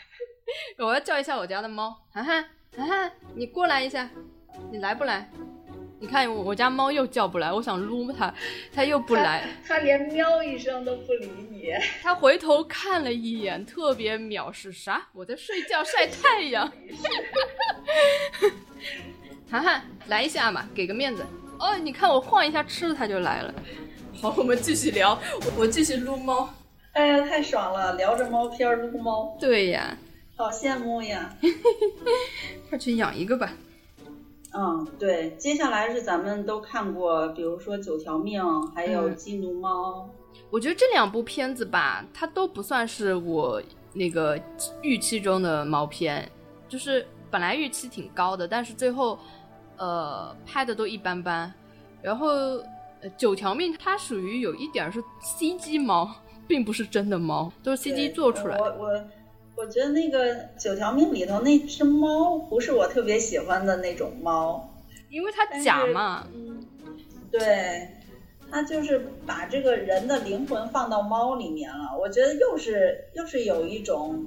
Speaker 2: 我要叫一下我家的猫，涵涵，涵涵，你过来一下，你来不来？你看我我家猫又叫不来，我想撸它，它又不来，
Speaker 3: 它连喵一声都不理你。
Speaker 2: 它回头看了一眼，特别藐视，啥？我在睡觉晒太阳。涵涵，来一下嘛，给个面子。哦，你看我晃一下吃了，它就来了。好，我们继续聊，我继续撸猫。
Speaker 3: 哎呀，太爽了，聊着猫片撸猫。
Speaker 2: 对呀，
Speaker 3: 好羡慕呀。
Speaker 2: 快去养一个吧。
Speaker 3: 嗯，对，接下来是咱们都看过，比如说《九条命》，还有《激怒猫》。
Speaker 2: 我觉得这两部片子吧，它都不算是我那个预期中的毛片，就是本来预期挺高的，但是最后，呃，拍的都一般般。然后，《九条命》它属于有一点是 CG 猫，并不是真的猫，都是 CG 做出来。
Speaker 3: 我我。我觉得那个九条命里头那只猫不是我特别喜欢的那种猫，
Speaker 2: 因为它假嘛。
Speaker 3: 嗯，对，它就是把这个人的灵魂放到猫里面了。我觉得又是又是有一种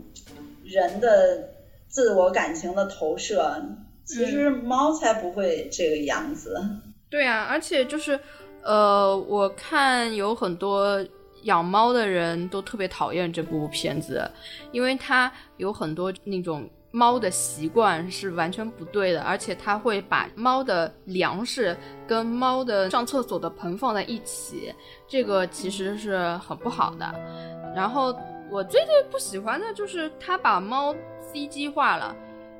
Speaker 3: 人的自我感情的投射。其实猫才不会这个样子。
Speaker 2: 对啊，而且就是呃，我看有很多。养猫的人都特别讨厌这部片子，因为它有很多那种猫的习惯是完全不对的，而且它会把猫的粮食跟猫的上厕所的盆放在一起，这个其实是很不好的。然后我最最不喜欢的就是他把猫 CG 化了，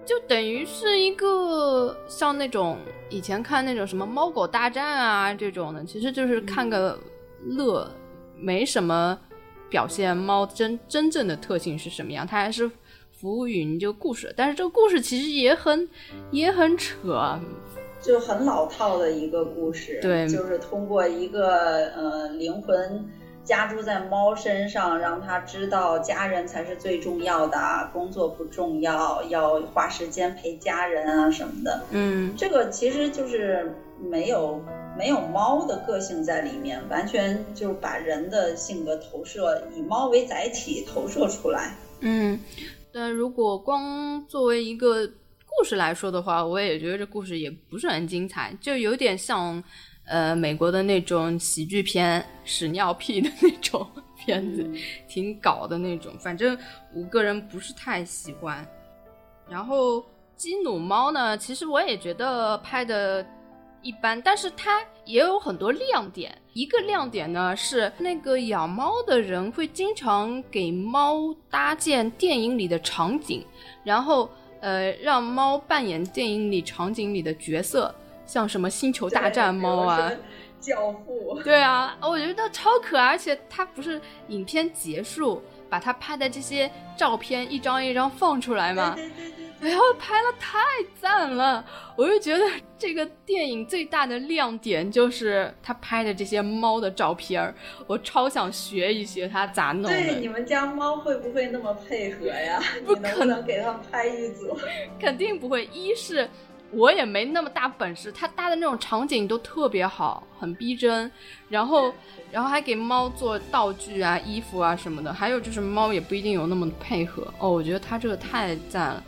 Speaker 2: 就等于是一个像那种以前看那种什么猫狗大战啊这种的，其实就是看个乐，没什么表现猫真真正的特性是什么样，它还是。服务于你这个故事，但是这个故事其实也很也很扯，
Speaker 3: 就很老套的一个故事。
Speaker 2: 对，
Speaker 3: 就是通过一个呃灵魂加注在猫身上，让它知道家人才是最重要的，工作不重要，要花时间陪家人啊什么的。
Speaker 2: 嗯，
Speaker 3: 这个其实就是没有没有猫的个性在里面，完全就是把人的性格投射，以猫为载体投射出来。
Speaker 2: 嗯。但如果光作为一个故事来说的话，我也觉得这故事也不是很精彩，就有点像呃美国的那种喜剧片屎尿屁的那种 片子，挺搞的那种。反正我个人不是太喜欢。然后基努猫呢，其实我也觉得拍的。一般，但是它也有很多亮点。一个亮点呢是那个养猫的人会经常给猫搭建电影里的场景，然后呃让猫扮演电影里场景里的角色，像什么星球大战猫啊，
Speaker 3: 教父。
Speaker 2: 对啊，我觉得超可爱，而且它不是影片结束把它拍的这些照片一张一张放出来吗？然后拍了太赞了，我就觉得这个电影最大的亮点就是他拍的这些猫的照片儿，我超想学一学他咋弄的。
Speaker 3: 对，你们家猫会不会那么配合呀？你能不能给他们拍一组？
Speaker 2: 肯定不会。一是我也没那么大本事，他搭的那种场景都特别好，很逼真。然后，然后还给猫做道具啊、衣服啊什么的。还有就是猫也不一定有那么配合哦。我觉得他这个太赞了。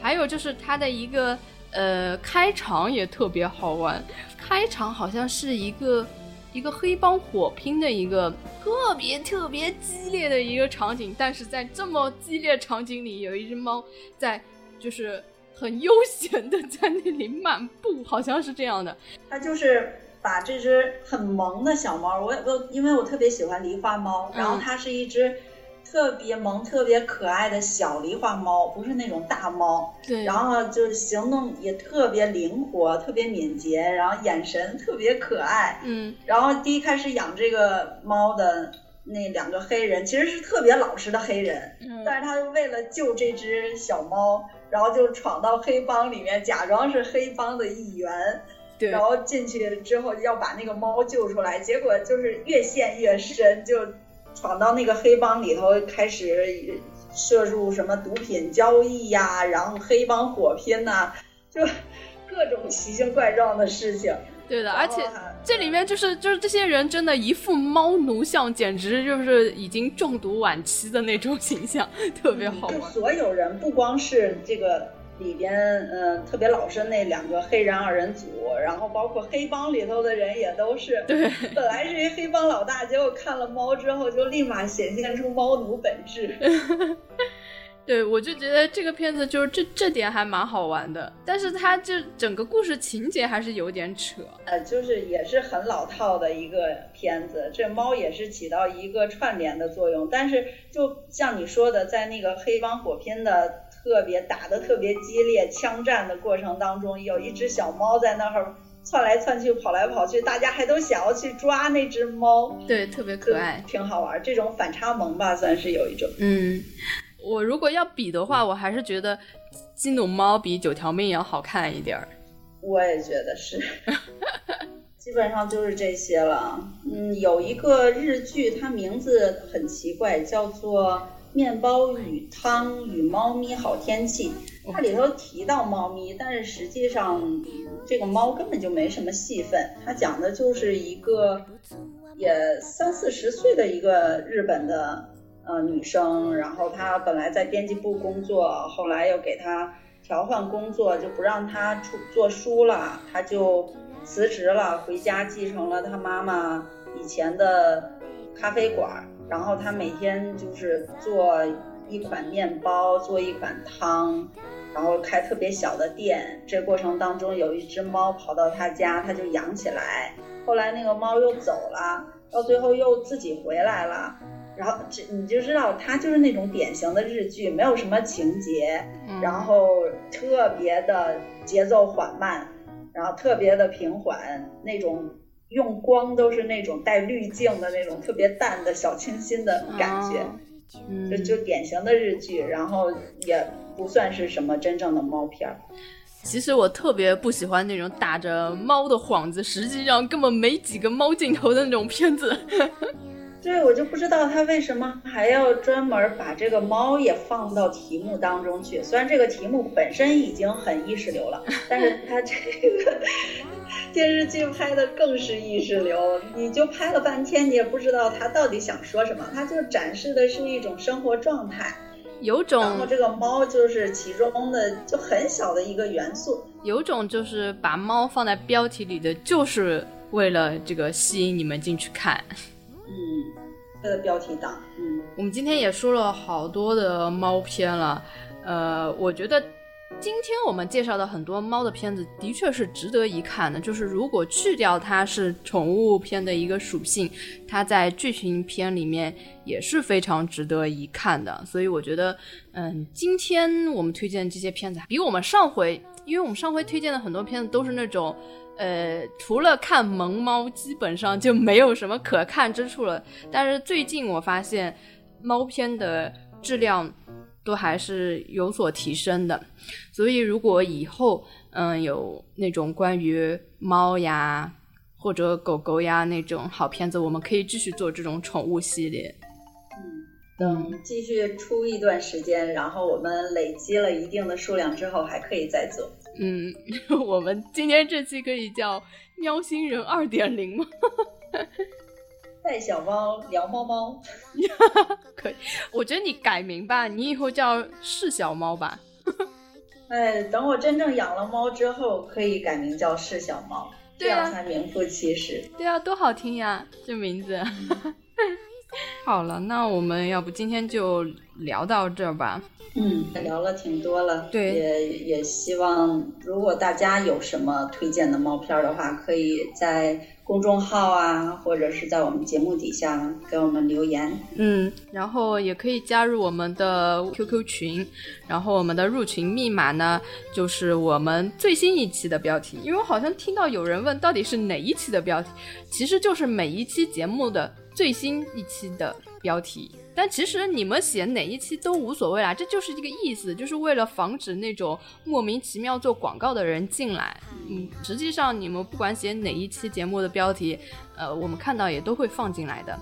Speaker 2: 还有就是它的一个呃开场也特别好玩，开场好像是一个一个黑帮火拼的一个特别特别激烈的一个场景，但是在这么激烈场景里，有一只猫在就是很悠闲的在那里漫步，好像是这样的。
Speaker 3: 它就是把这只很萌的小猫，我我因为我特别喜欢狸花猫，然后它是一只。特别萌、特别可爱的小狸花猫，不是那种大猫。
Speaker 2: 对。
Speaker 3: 然后就是行动也特别灵活、特别敏捷，然后眼神特别可爱。
Speaker 2: 嗯。
Speaker 3: 然后第一开始养这个猫的那两个黑人，其实是特别老实的黑人。
Speaker 2: 嗯。
Speaker 3: 但是他为了救这只小猫，然后就闯到黑帮里面，假装是黑帮的一员。
Speaker 2: 对。
Speaker 3: 然后进去之后要把那个猫救出来，结果就是越陷越深，就。闯到那个黑帮里头，开始涉入什么毒品交易呀，然后黑帮火拼呐，就各种奇形怪状的事情。
Speaker 2: 对的，而且这里面就是就是这些人真的一副猫奴相，简直就是已经中毒晚期的那种形象，特别好玩。
Speaker 3: 所有人不光是这个。里边嗯特别老实那两个黑人二人组，然后包括黑帮里头的人也都是，
Speaker 2: 对，
Speaker 3: 本来是一黑帮老大，结果看了猫之后就立马显现出猫奴本质。
Speaker 2: 对，我就觉得这个片子就是这这点还蛮好玩的，但是它这整个故事情节还是有点扯，
Speaker 3: 呃，就是也是很老套的一个片子，这猫也是起到一个串联的作用，但是就像你说的，在那个黑帮火拼的。特别打的特别激烈，枪战的过程当中，有一只小猫在那儿窜来窜去，跑来跑去，大家还都想要去抓那只猫，
Speaker 2: 对，特别可爱，
Speaker 3: 挺好玩。这种反差萌吧，算是有一种。
Speaker 2: 嗯，我如果要比的话，我还是觉得金努猫比九条命要好看一点儿。
Speaker 3: 我也觉得是，基本上就是这些了。嗯，有一个日剧，它名字很奇怪，叫做。面包与汤与猫咪好天气，它里头提到猫咪，但是实际上这个猫根本就没什么戏份。它讲的就是一个也三四十岁的一个日本的呃女生，然后她本来在编辑部工作，后来又给她调换工作，就不让她出做书了，她就辞职了，回家继承了她妈妈以前的咖啡馆。然后他每天就是做一款面包，做一款汤，然后开特别小的店。这过程当中有一只猫跑到他家，他就养起来。后来那个猫又走了，到最后又自己回来了。然后这你就知道，它就是那种典型的日剧，没有什么情节，然后特别的节奏缓慢，然后特别的平缓，那种用光都是那种带滤镜的那种特别淡的小清新的感觉，就就典型的日剧，然后也不算是什么真正的猫片儿。
Speaker 2: 其实我特别不喜欢那种打着猫的幌子，实际上根本没几个猫镜头的那种片子。
Speaker 3: 对，我就不知道他为什么还要专门把这个猫也放到题目当中去。虽然这个题目本身已经很意识流了，但是 他这个 电视剧拍的更是意识流。你就拍了半天，你也不知道他到底想说什么。他就展示的是一种生活状态，
Speaker 2: 有种。
Speaker 3: 然后这个猫就是其中的就很小的一个元素，
Speaker 2: 有种就是把猫放在标题里的，就是为了这个吸引你们进去看。
Speaker 3: 嗯，它的标题党。嗯，
Speaker 2: 我们今天也说了好多的猫片了，呃，我觉得今天我们介绍的很多猫的片子的确是值得一看的。就是如果去掉它是宠物片的一个属性，它在剧情片里面也是非常值得一看的。所以我觉得，嗯，今天我们推荐这些片子比我们上回，因为我们上回推荐的很多片子都是那种。呃，除了看萌猫，基本上就没有什么可看之处了。但是最近我发现，猫片的质量都还是有所提升的。所以如果以后嗯有那种关于猫呀或者狗狗呀那种好片子，我们可以继续做这种宠物系列。
Speaker 3: 嗯，等继续出一段时间，然后我们累积了一定的数量之后，还可以再做。
Speaker 2: 嗯，我们今天这期可以叫“喵星人二点零”吗？
Speaker 3: 带小猫聊猫猫，
Speaker 2: 可以。我觉得你改名吧，你以后叫“是小猫”吧。
Speaker 3: 哎，等我真正养了猫之后，可以改名叫“是小猫”，这样才名副其实。
Speaker 2: 对啊，多好听呀，这名字。好了，那我们要不今天就聊到这儿吧。
Speaker 3: 嗯，聊了挺多了，
Speaker 2: 对，
Speaker 3: 也也希望如果大家有什么推荐的猫片的话，可以在公众号啊，或者是在我们节目底下给我们留言。
Speaker 2: 嗯，然后也可以加入我们的 QQ 群，然后我们的入群密码呢，就是我们最新一期的标题。因为我好像听到有人问到底是哪一期的标题，其实就是每一期节目的最新一期的标题。但其实你们写哪一期都无所谓啦，这就是一个意思，就是为了防止那种莫名其妙做广告的人进来。嗯，实际上你们不管写哪一期节目的标题，呃，我们看到也都会放进来的。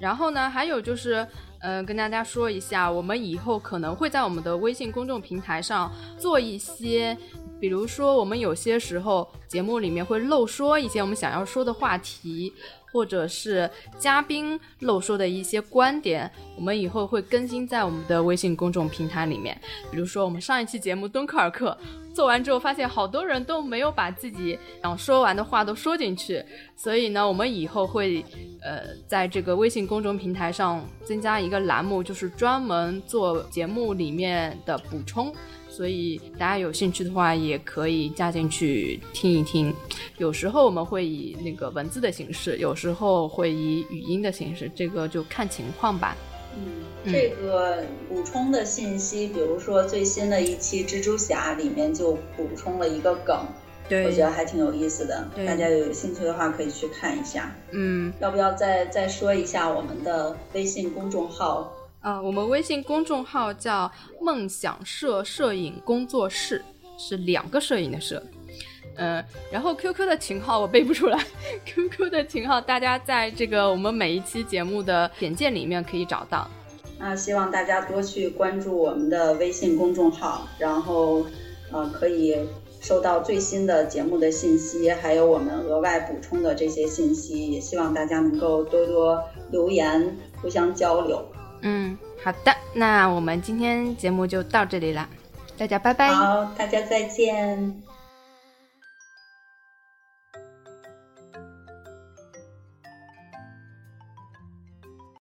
Speaker 2: 然后呢，还有就是，呃，跟大家说一下，我们以后可能会在我们的微信公众平台上做一些，比如说我们有些时候节目里面会漏说一些我们想要说的话题。或者是嘉宾漏说的一些观点，我们以后会更新在我们的微信公众平台里面。比如说，我们上一期节目《敦刻尔克》做完之后，发现好多人都没有把自己想说完的话都说进去，所以呢，我们以后会呃在这个微信公众平台上增加一个栏目，就是专门做节目里面的补充。所以大家有兴趣的话，也可以加进去听一听。有时候我们会以那个文字的形式，有时候会以语音的形式，这个就看情况吧。
Speaker 3: 嗯，这个补充的信息，比如说最新的一期蜘蛛侠里面就补充了一个梗，
Speaker 2: 对，
Speaker 3: 我觉得还挺有意思的。大家有兴趣的话可以去看一下。
Speaker 2: 嗯，
Speaker 3: 要不要再再说一下我们的微信公众号？
Speaker 2: 呃，我们微信公众号叫“梦想社摄影工作室”，是两个摄影的摄。嗯，然后 QQ 的群号我背不出来，QQ 的群号大家在这个我们每一期节目的简介里面可以找到。
Speaker 3: 那，希望大家多去关注我们的微信公众号，然后呃可以收到最新的节目的信息，还有我们额外补充的这些信息。也希望大家能够多多留言，互相交流。
Speaker 2: 嗯，好的，那我们今天节目就到这里了，大家拜拜。
Speaker 3: 好，大家再见。